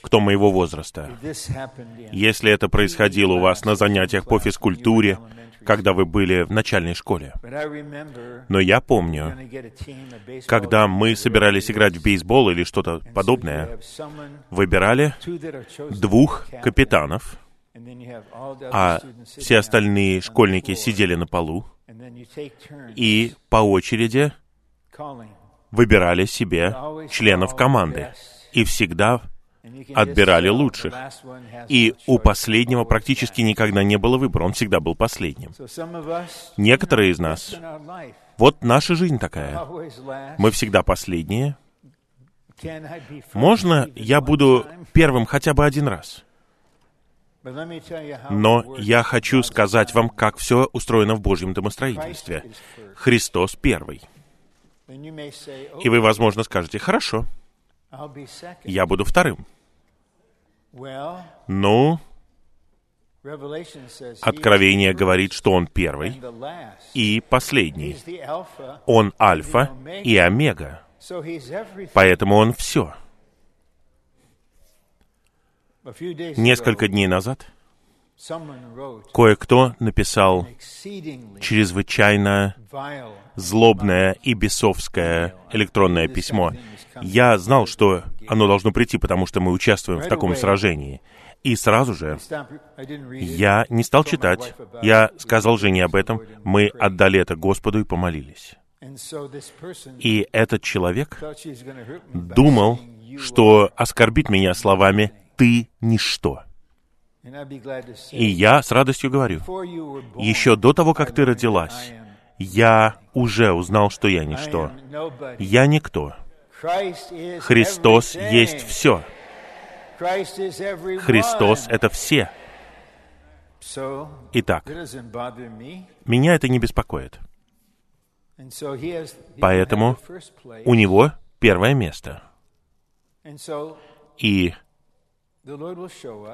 кто моего возраста, если это происходило у вас на занятиях по физкультуре, когда вы были в начальной школе. Но я помню, когда мы собирались играть в бейсбол или что-то подобное, выбирали двух капитанов, а все остальные школьники сидели на полу, и по очереди выбирали себе членов команды. И всегда отбирали лучших. И у последнего практически никогда не было выбора, он всегда был последним. Некоторые из нас, вот наша жизнь такая. Мы всегда последние. Можно я буду первым хотя бы один раз? Но я хочу сказать вам, как все устроено в Божьем домостроительстве. Христос первый. И вы, возможно, скажете, хорошо, я буду вторым. Ну, Откровение говорит, что Он первый и последний. Он Альфа и Омега. Поэтому Он все. Несколько дней назад кое-кто написал чрезвычайно злобное и бесовское электронное письмо. Я знал, что оно должно прийти, потому что мы участвуем в таком сражении. И сразу же я не стал читать. Я сказал жене об этом. Мы отдали это Господу и помолились. И этот человек думал, что оскорбит меня словами «ты ничто». И я с радостью говорю, еще до того, как ты родилась, я уже узнал, что я ничто. Я никто. Христос есть все. Христос — это все. Итак, меня это не беспокоит. Поэтому у него первое место. И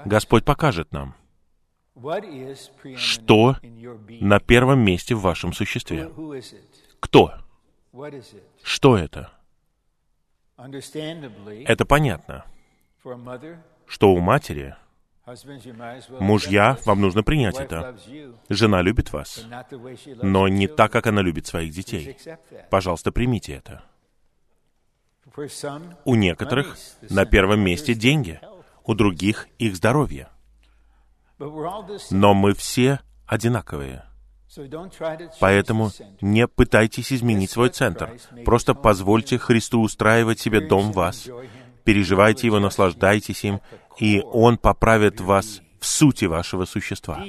Господь покажет нам, что на первом месте в вашем существе. Кто? Что это? Это понятно, что у матери Мужья, вам нужно принять это. Жена любит вас, но не так, как она любит своих детей. Пожалуйста, примите это. У некоторых на первом месте деньги, у других их здоровье. Но мы все одинаковые. Поэтому не пытайтесь изменить свой центр. Просто позвольте Христу устраивать себе дом в вас. Переживайте его, наслаждайтесь им, и Он поправит вас в сути вашего существа.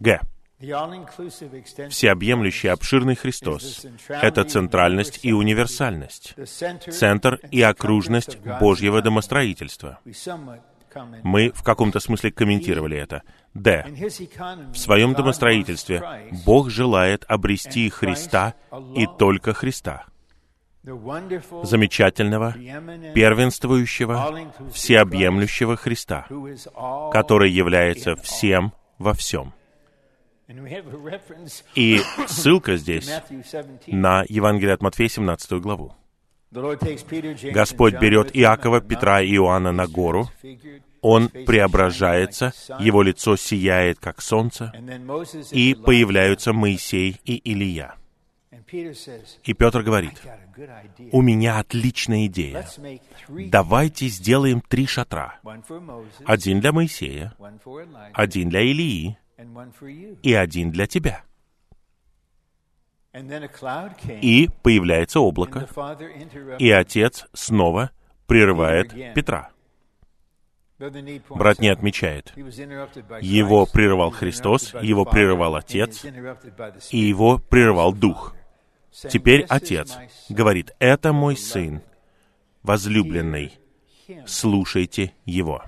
Г. Всеобъемлющий обширный Христос — это центральность и универсальность, центр и окружность Божьего домостроительства. Мы в каком-то смысле комментировали это. Д. В своем домостроительстве Бог желает обрести Христа и только Христа. Замечательного, первенствующего, всеобъемлющего Христа, который является всем во всем. И ссылка здесь на Евангелие от Матфея, 17 главу. Господь берет Иакова, Петра и Иоанна на гору, он преображается, его лицо сияет, как солнце, и появляются Моисей и Илия. И Петр говорит, у меня отличная идея. Давайте сделаем три шатра. Один для Моисея, один для Илии и один для тебя. И появляется облако, и отец снова прерывает Петра. Брат не отмечает. Его прерывал Христос, его прерывал Отец, и его прерывал Дух. Теперь Отец говорит, «Это мой Сын, возлюбленный, слушайте Его».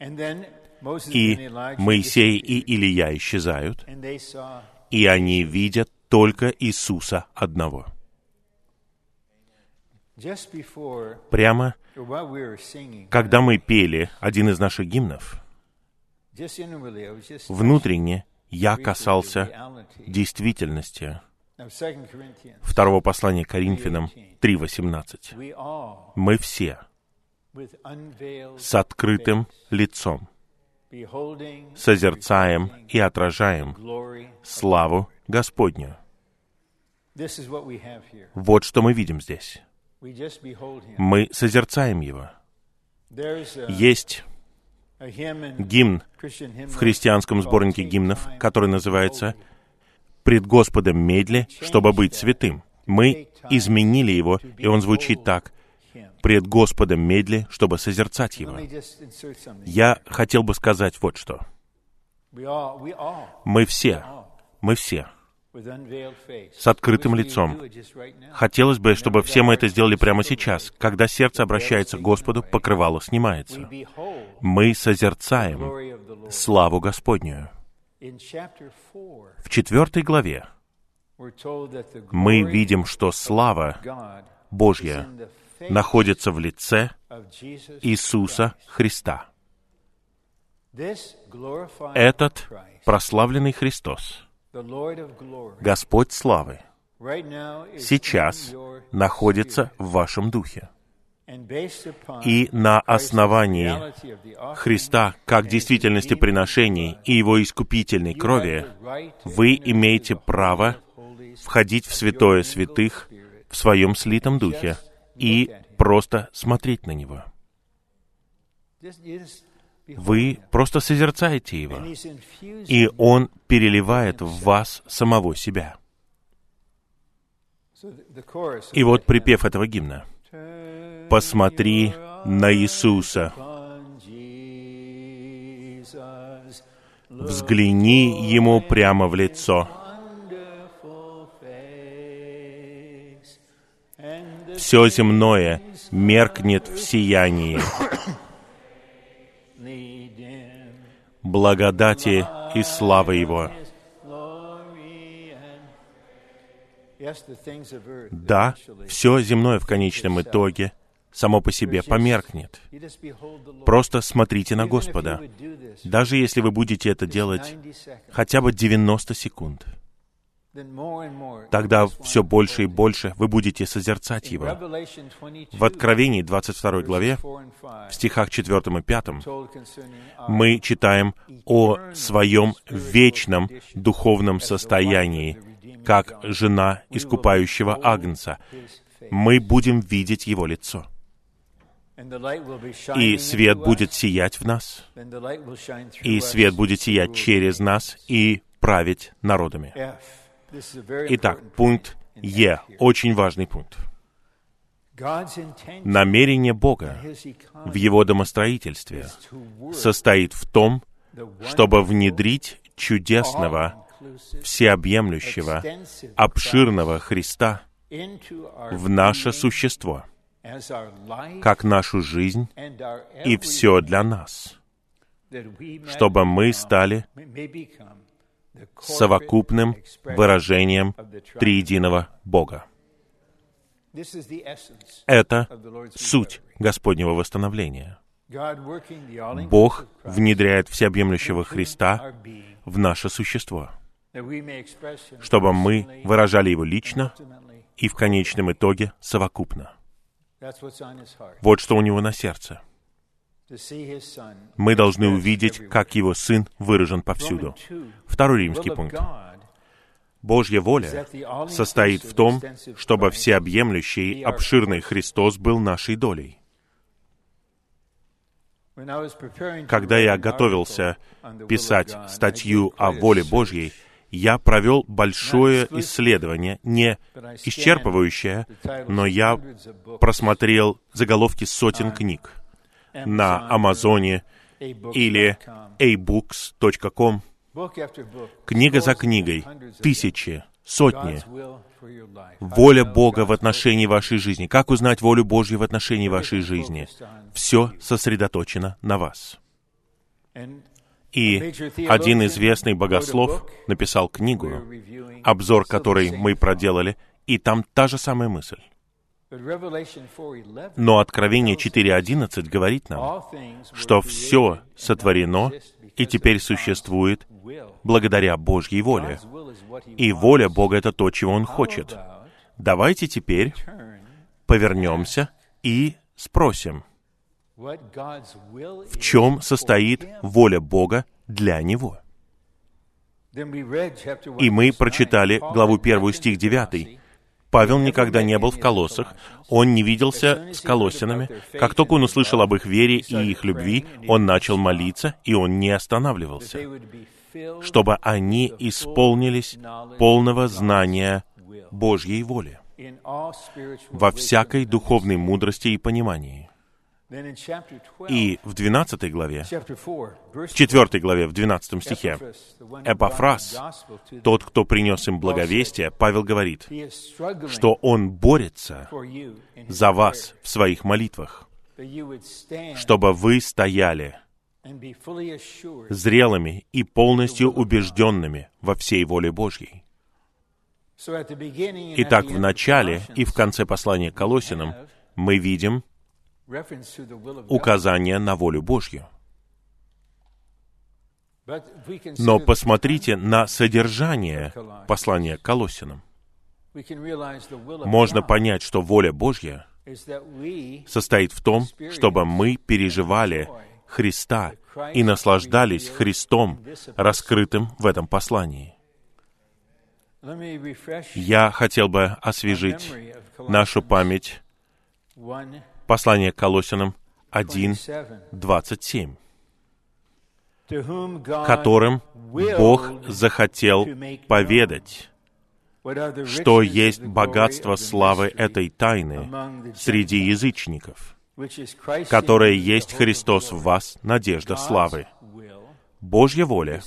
И Моисей и Илия исчезают, и они видят только Иисуса одного. Прямо, когда мы пели один из наших гимнов, внутренне я касался действительности второго послания Коринфянам 3.18. Мы все с открытым лицом созерцаем и отражаем славу Господню. Вот что мы видим здесь. Мы созерцаем Его. Есть гимн в христианском сборнике гимнов, который называется «Пред Господом медли, чтобы быть святым». Мы изменили его, и он звучит так «Пред Господом медли, чтобы созерцать его». Я хотел бы сказать вот что. Мы все, мы все с открытым лицом. Хотелось бы, чтобы все мы это сделали прямо сейчас. Когда сердце обращается к Господу, покрывало снимается. Мы созерцаем славу Господнюю. В четвертой главе мы видим, что слава Божья находится в лице Иисуса Христа. Этот прославленный Христос — Господь славы сейчас находится в вашем духе. И на основании Христа как действительности приношений и Его искупительной крови вы имеете право входить в святое святых в своем слитом духе и просто смотреть на Него. Вы просто созерцаете его, и он переливает в вас самого себя. И вот припев этого гимна. «Посмотри на Иисуса, взгляни Ему прямо в лицо, все земное меркнет в сиянии, благодати и славы Его. Да, все земное в конечном итоге само по себе померкнет. Просто смотрите на Господа. Даже если вы будете это делать хотя бы 90 секунд — тогда все больше и больше вы будете созерцать Его. В Откровении 22 главе, в стихах 4 и 5, мы читаем о своем вечном духовном состоянии, как жена искупающего Агнца. Мы будем видеть Его лицо. И свет будет сиять в нас, и свет будет сиять через нас и править народами. Итак, пункт Е, очень важный пункт. Намерение Бога в Его домостроительстве состоит в том, чтобы внедрить чудесного, всеобъемлющего, обширного Христа в наше существо, как нашу жизнь и все для нас, чтобы мы стали совокупным выражением триединого Бога. Это суть Господнего восстановления. Бог внедряет всеобъемлющего Христа в наше существо. чтобы мы выражали Его лично и в конечном итоге совокупно. Вот что у Него на сердце. Мы должны увидеть, как Его Сын выражен повсюду. Второй римский пункт. Божья воля состоит в том, чтобы всеобъемлющий, обширный Христос был нашей долей. Когда я готовился писать статью о воле Божьей, я провел большое исследование, не исчерпывающее, но я просмотрел заголовки сотен книг на Амазоне или abooks.com. Книга за книгой, тысячи, сотни. Воля Бога в отношении вашей жизни. Как узнать волю Божью в отношении вашей жизни? Все сосредоточено на вас. И один известный богослов написал книгу, обзор которой мы проделали, и там та же самая мысль. Но Откровение 4.11 говорит нам, что все сотворено и теперь существует благодаря Божьей воле. И воля Бога — это то, чего Он хочет. Давайте теперь повернемся и спросим, в чем состоит воля Бога для него. И мы прочитали главу 1 стих 9. Павел никогда не был в колоссах, он не виделся с колоссянами. Как только он услышал об их вере и их любви, он начал молиться, и он не останавливался, чтобы они исполнились полного знания Божьей воли во всякой духовной мудрости и понимании. И в 12 главе, в 4 главе, в 12 стихе, Эпофраз, тот, кто принес им благовестие, Павел говорит, что он борется за вас в своих молитвах, чтобы вы стояли зрелыми и полностью убежденными во всей воле Божьей. Итак, в начале и в конце послания к Колосинам мы видим указание на волю Божью. Но посмотрите на содержание послания к Колоссянам. Можно понять, что воля Божья состоит в том, чтобы мы переживали Христа и наслаждались Христом, раскрытым в этом послании. Я хотел бы освежить нашу память Послание к Колосинам 1, 27, которым Бог захотел поведать, что есть богатство славы этой тайны среди язычников, которое есть Христос в вас, надежда славы. Божья воля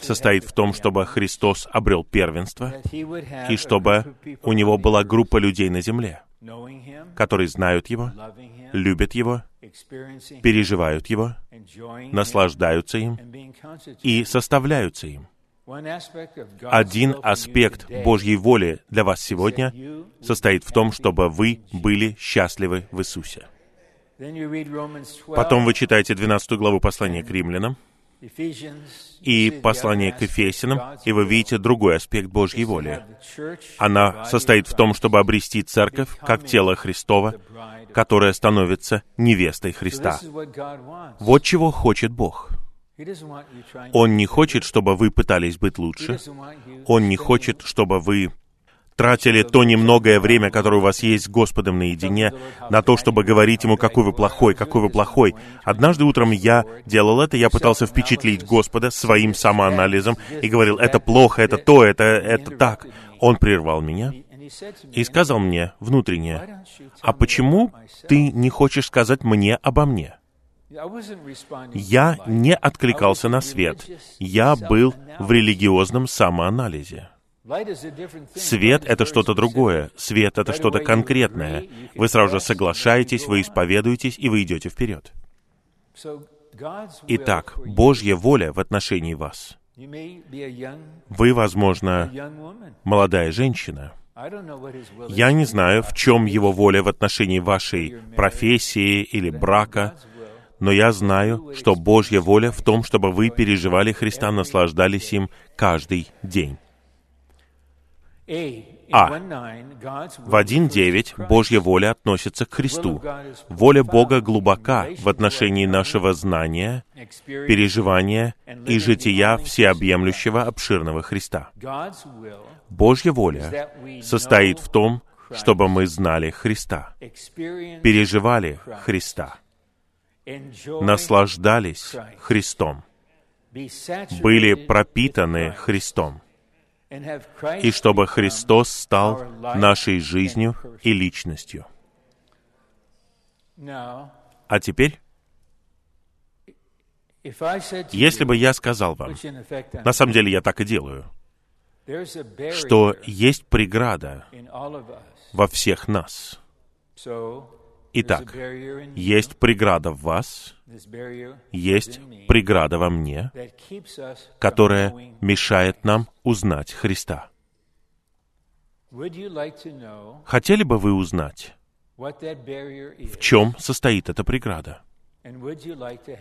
состоит в том, чтобы Христос обрел первенство и чтобы у Него была группа людей на земле, которые знают Его, любят Его, переживают Его, наслаждаются им и составляются им. Один аспект Божьей воли для вас сегодня состоит в том, чтобы вы были счастливы в Иисусе. Потом вы читаете 12 главу послания к римлянам, и послание к Ефесянам, и вы видите другой аспект Божьей воли. Она состоит в том, чтобы обрести церковь как тело Христова, которое становится невестой Христа. Вот чего хочет Бог. Он не хочет, чтобы вы пытались быть лучше. Он не хочет, чтобы вы тратили то немногое время, которое у вас есть с Господом наедине, на то, чтобы говорить Ему, какой вы плохой, какой вы плохой. Однажды утром я делал это, я пытался впечатлить Господа своим самоанализом и говорил, это плохо, это то, это, это так. Он прервал меня и сказал мне внутренне, а почему ты не хочешь сказать мне обо мне? Я не откликался на свет. Я был в религиозном самоанализе. Свет — это что-то другое. Свет — это что-то конкретное. Вы сразу же соглашаетесь, вы исповедуетесь, и вы идете вперед. Итак, Божья воля в отношении вас. Вы, возможно, молодая женщина. Я не знаю, в чем его воля в отношении вашей профессии или брака, Но я знаю, что Божья воля в том, чтобы вы переживали Христа, наслаждались им каждый день. А. В 1.9 Божья воля относится к Христу. Воля Бога глубока в отношении нашего знания, переживания и жития всеобъемлющего обширного Христа. Божья воля состоит в том, чтобы мы знали Христа, переживали Христа, наслаждались Христом, были пропитаны Христом, и чтобы Христос стал нашей жизнью и личностью. А теперь, если бы я сказал вам, на самом деле я так и делаю, что есть преграда во всех нас. Итак, есть преграда в вас, есть преграда во мне, которая мешает нам узнать Христа. Хотели бы вы узнать, в чем состоит эта преграда?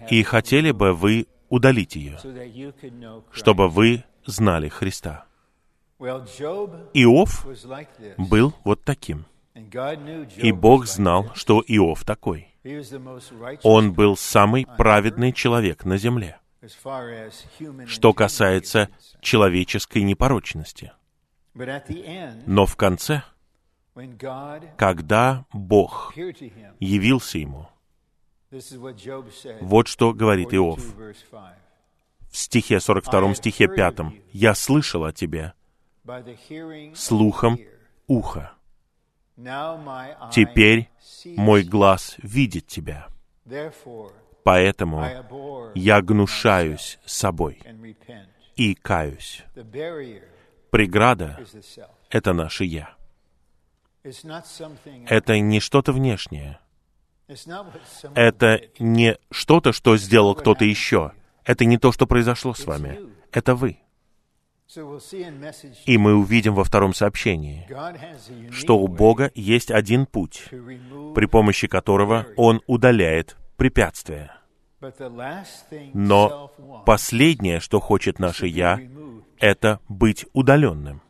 И хотели бы вы удалить ее, чтобы вы знали Христа? Иов был вот таким — и Бог знал, что Иов такой. Он был самый праведный человек на земле, что касается человеческой непорочности. Но в конце, когда Бог явился ему, вот что говорит Иов в стихе 42, стихе 5. «Я слышал о тебе слухом уха, Теперь мой глаз видит тебя. Поэтому я гнушаюсь собой и каюсь. Преграда — это наше «я». Это не что-то внешнее. Это не что-то, что сделал кто-то еще. Это не то, что произошло с вами. Это вы. И мы увидим во втором сообщении, что у Бога есть один путь, при помощи которого Он удаляет препятствия. Но последнее, что хочет наше «я», это быть удаленным.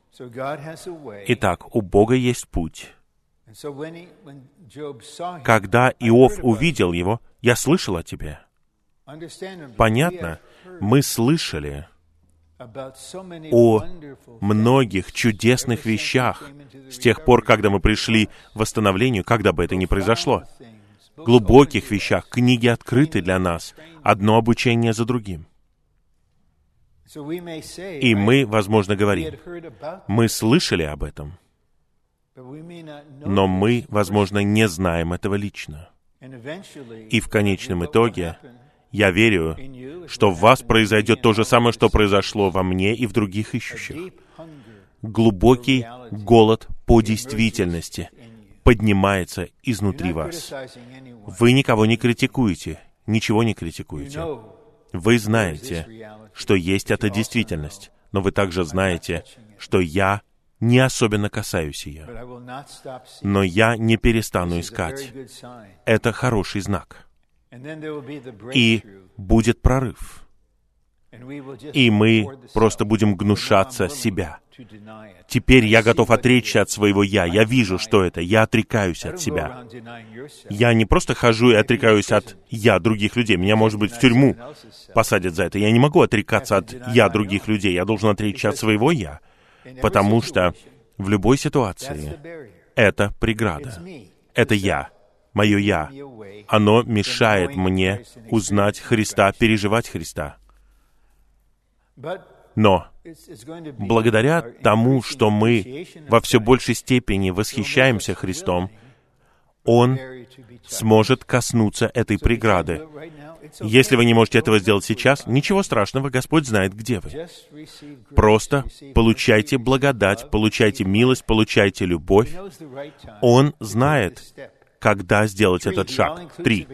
Итак, у Бога есть путь. Когда Иов увидел его, «Я слышал о тебе». Понятно, мы слышали, о многих чудесных вещах с тех пор, когда мы пришли в восстановлению, когда бы это ни произошло. Глубоких вещах. Книги открыты для нас. Одно обучение за другим. И мы, возможно, говорим, мы слышали об этом, но мы, возможно, не знаем этого лично. И в конечном итоге я верю, что в вас произойдет то же самое, что произошло во мне и в других ищущих. Глубокий голод по действительности поднимается изнутри вас. Вы никого не критикуете, ничего не критикуете. Вы знаете, что есть эта действительность, но вы также знаете, что я не особенно касаюсь ее. Но я не перестану искать. Это хороший знак и будет прорыв. И мы просто будем гнушаться себя. Теперь я готов отречься от своего «я». Я вижу, что это. Я отрекаюсь от себя. Я не просто хожу и отрекаюсь от «я» других людей. Меня, может быть, в тюрьму посадят за это. Я не могу отрекаться от «я» других людей. Я должен отречься от своего «я». Потому что в любой ситуации это преграда. Это «я» мое «я». Оно мешает мне узнать Христа, переживать Христа. Но благодаря тому, что мы во все большей степени восхищаемся Христом, Он сможет коснуться этой преграды. Если вы не можете этого сделать сейчас, ничего страшного, Господь знает, где вы. Просто получайте благодать, получайте милость, получайте любовь. Он знает, когда сделать этот шаг. Три.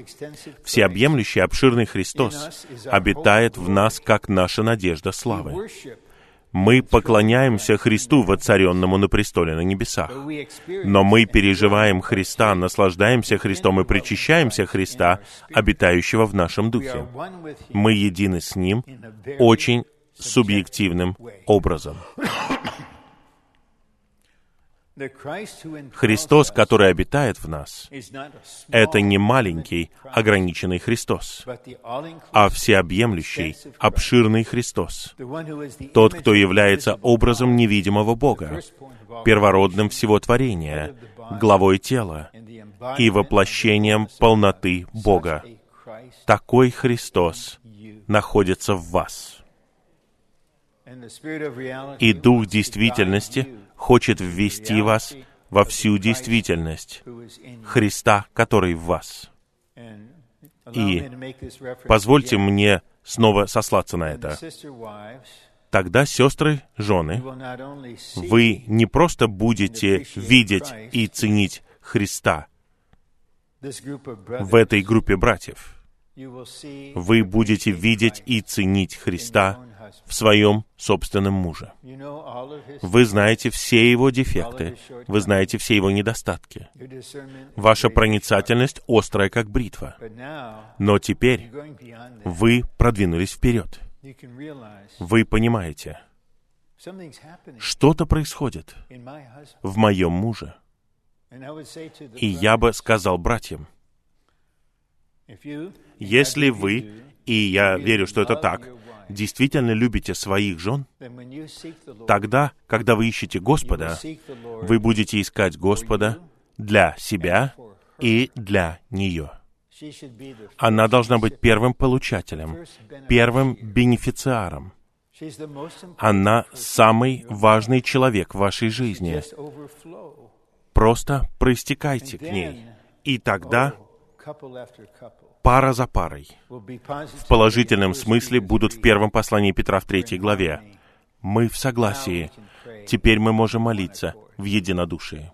Всеобъемлющий, обширный Христос обитает в нас, как наша надежда славы. Мы поклоняемся Христу, воцаренному на престоле на небесах. Но мы переживаем Христа, наслаждаемся Христом и причащаемся Христа, обитающего в нашем духе. Мы едины с Ним очень субъективным образом. Христос, который обитает в нас, это не маленький, ограниченный Христос, а всеобъемлющий, обширный Христос, тот, кто является образом невидимого Бога, первородным всего творения, главой тела и воплощением полноты Бога. Такой Христос находится в вас. И Дух действительности — хочет ввести вас во всю действительность Христа, который в вас. И позвольте мне снова сослаться на это. Тогда, сестры, жены, вы не просто будете видеть и ценить Христа в этой группе братьев. Вы будете видеть и ценить Христа в своем собственном муже. Вы знаете все его дефекты, вы знаете все его недостатки. Ваша проницательность острая, как бритва. Но теперь вы продвинулись вперед. Вы понимаете, что-то происходит в моем муже. И я бы сказал братьям, если вы, и я верю, что это так, действительно любите своих жен, тогда, когда вы ищете Господа, вы будете искать Господа для себя и для нее. Она должна быть первым получателем, первым бенефициаром. Она самый важный человек в вашей жизни. Просто проистекайте к ней. И тогда пара за парой. В положительном смысле будут в первом послании Петра в третьей главе. Мы в согласии. Теперь мы можем молиться в единодушии.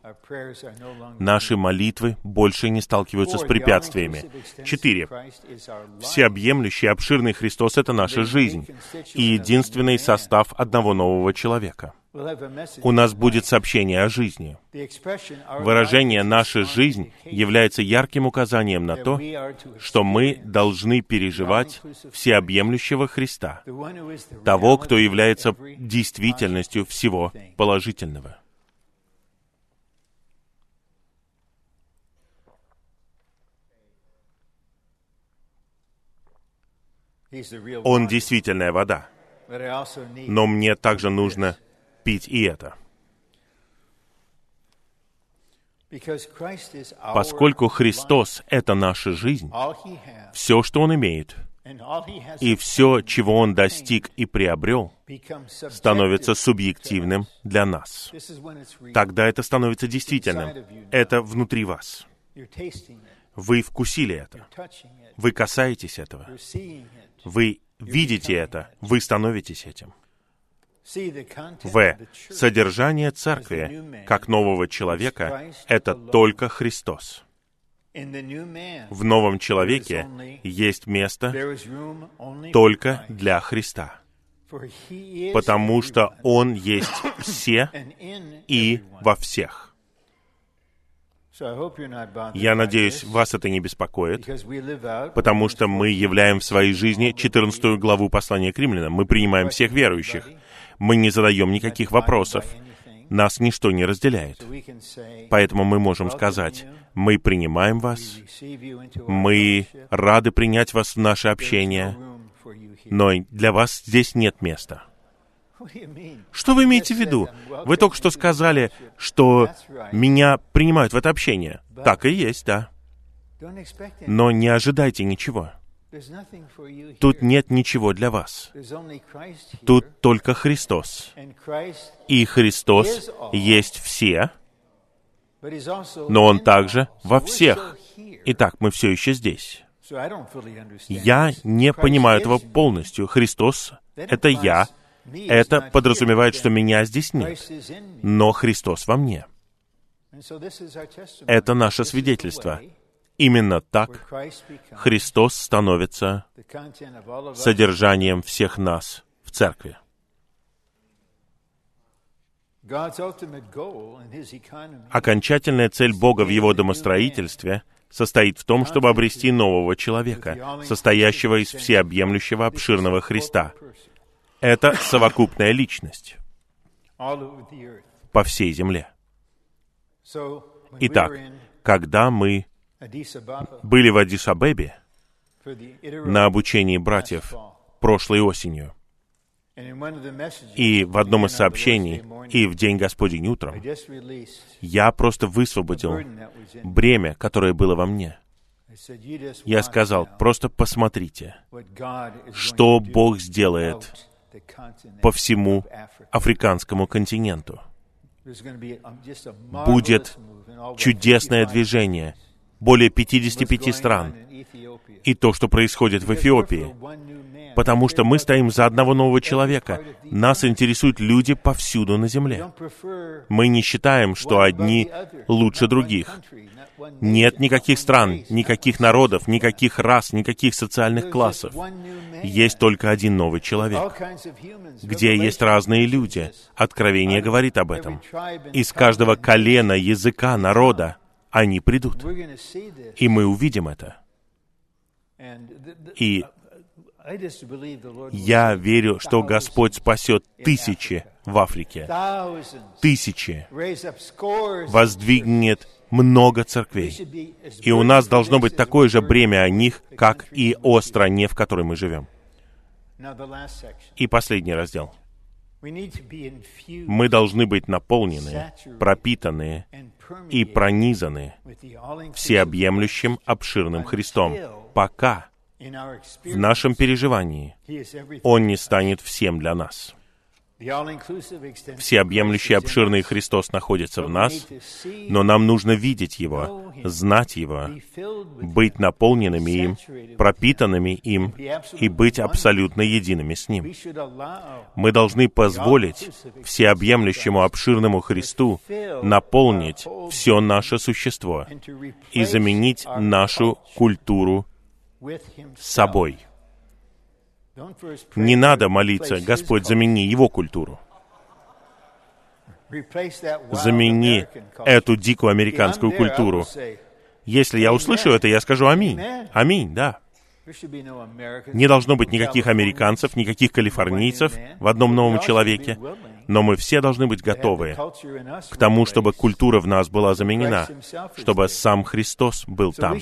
Наши молитвы больше не сталкиваются с препятствиями. Четыре. Всеобъемлющий, обширный Христос — это наша жизнь и единственный состав одного нового человека у нас будет сообщение о жизни. Выражение «наша жизнь» является ярким указанием на то, что мы должны переживать всеобъемлющего Христа, того, кто является действительностью всего положительного. Он действительная вода. Но мне также нужно пить и это. Поскольку Христос — это наша жизнь, все, что Он имеет, и все, чего Он достиг и приобрел, становится субъективным для нас. Тогда это становится действительным. Это внутри вас. Вы вкусили это. Вы касаетесь этого. Вы видите это. Вы становитесь этим. В. Содержание церкви как нового человека — это только Христос. В новом человеке есть место только для Христа, потому что Он есть все и во всех. Я надеюсь, вас это не беспокоит, потому что мы являем в своей жизни 14 главу послания к римлянам. Мы принимаем всех верующих — мы не задаем никаких вопросов. Нас ничто не разделяет. Поэтому мы можем сказать, мы принимаем вас, мы рады принять вас в наше общение, но для вас здесь нет места. Что вы имеете в виду? Вы только что сказали, что меня принимают в это общение. Так и есть, да. Но не ожидайте ничего. Тут нет ничего для вас. Тут только Христос. И Христос есть все, но Он также во всех. Итак, мы все еще здесь. Я не понимаю этого полностью. Христос — это я. Это подразумевает, что меня здесь нет. Но Христос во мне. Это наше свидетельство. Именно так Христос становится содержанием всех нас в церкви. Окончательная цель Бога в Его домостроительстве состоит в том, чтобы обрести нового человека, состоящего из всеобъемлющего обширного Христа. Это совокупная личность по всей земле. Итак, когда мы были в Адис-Абебе на обучении братьев прошлой осенью, и в одном из сообщений, и в День Господень утром, я просто высвободил бремя, которое было во мне. Я сказал, просто посмотрите, что Бог сделает по всему африканскому континенту. Будет чудесное движение более 55 стран. И то, что происходит в Эфиопии, потому что мы стоим за одного нового человека. Нас интересуют люди повсюду на земле. Мы не считаем, что одни лучше других. Нет никаких стран, никаких народов, никаких рас, никаких социальных классов. Есть только один новый человек, где есть разные люди. Откровение говорит об этом. Из каждого колена, языка, народа они придут. И мы увидим это. И я верю, что Господь спасет тысячи в Африке. Тысячи. Воздвигнет много церквей. И у нас должно быть такое же бремя о них, как и о стране, в которой мы живем. И последний раздел. Мы должны быть наполнены, пропитаны и пронизаны всеобъемлющим обширным Христом, пока в нашем переживании Он не станет всем для нас. Всеобъемлющий обширный Христос находится в нас, но нам нужно видеть Его, знать Его, быть наполненными им, пропитанными им и быть абсолютно едиными с Ним. Мы должны позволить всеобъемлющему обширному Христу наполнить все наше существо и заменить нашу культуру собой. Не надо молиться, Господь, замени его культуру. Замени эту дикую американскую культуру. Если я услышу это, я скажу аминь. Аминь, да. Не должно быть никаких американцев, никаких калифорнийцев в одном новом человеке, но мы все должны быть готовы к тому, чтобы культура в нас была заменена, чтобы сам Христос был там.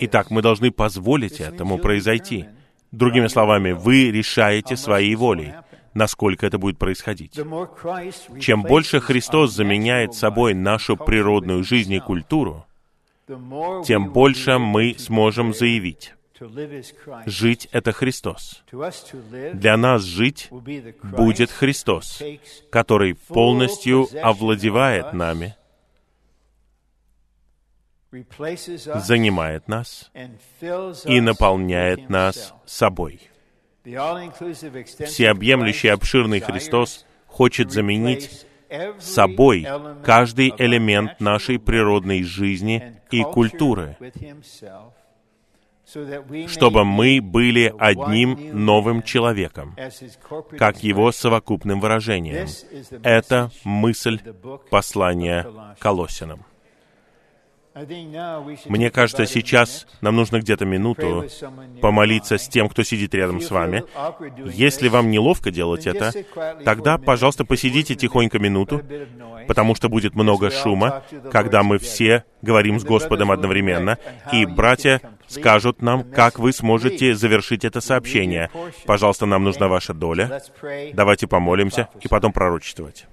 Итак, мы должны позволить этому произойти. Другими словами, вы решаете своей волей, насколько это будет происходить. Чем больше Христос заменяет собой нашу природную жизнь и культуру, тем больше мы сможем заявить, жить — это Христос. Для нас жить будет Христос, который полностью овладевает нами, занимает нас и наполняет нас собой. Всеобъемлющий обширный Христос хочет заменить собой каждый элемент нашей природной жизни и культуры, чтобы мы были одним новым человеком, как его совокупным выражением. Это мысль послания Колосинам. Мне кажется, сейчас нам нужно где-то минуту помолиться с тем, кто сидит рядом с вами. Если вам неловко делать это, тогда, пожалуйста, посидите тихонько минуту, потому что будет много шума, когда мы все говорим с Господом одновременно, и братья скажут нам, как вы сможете завершить это сообщение. Пожалуйста, нам нужна ваша доля. Давайте помолимся и потом пророчествовать.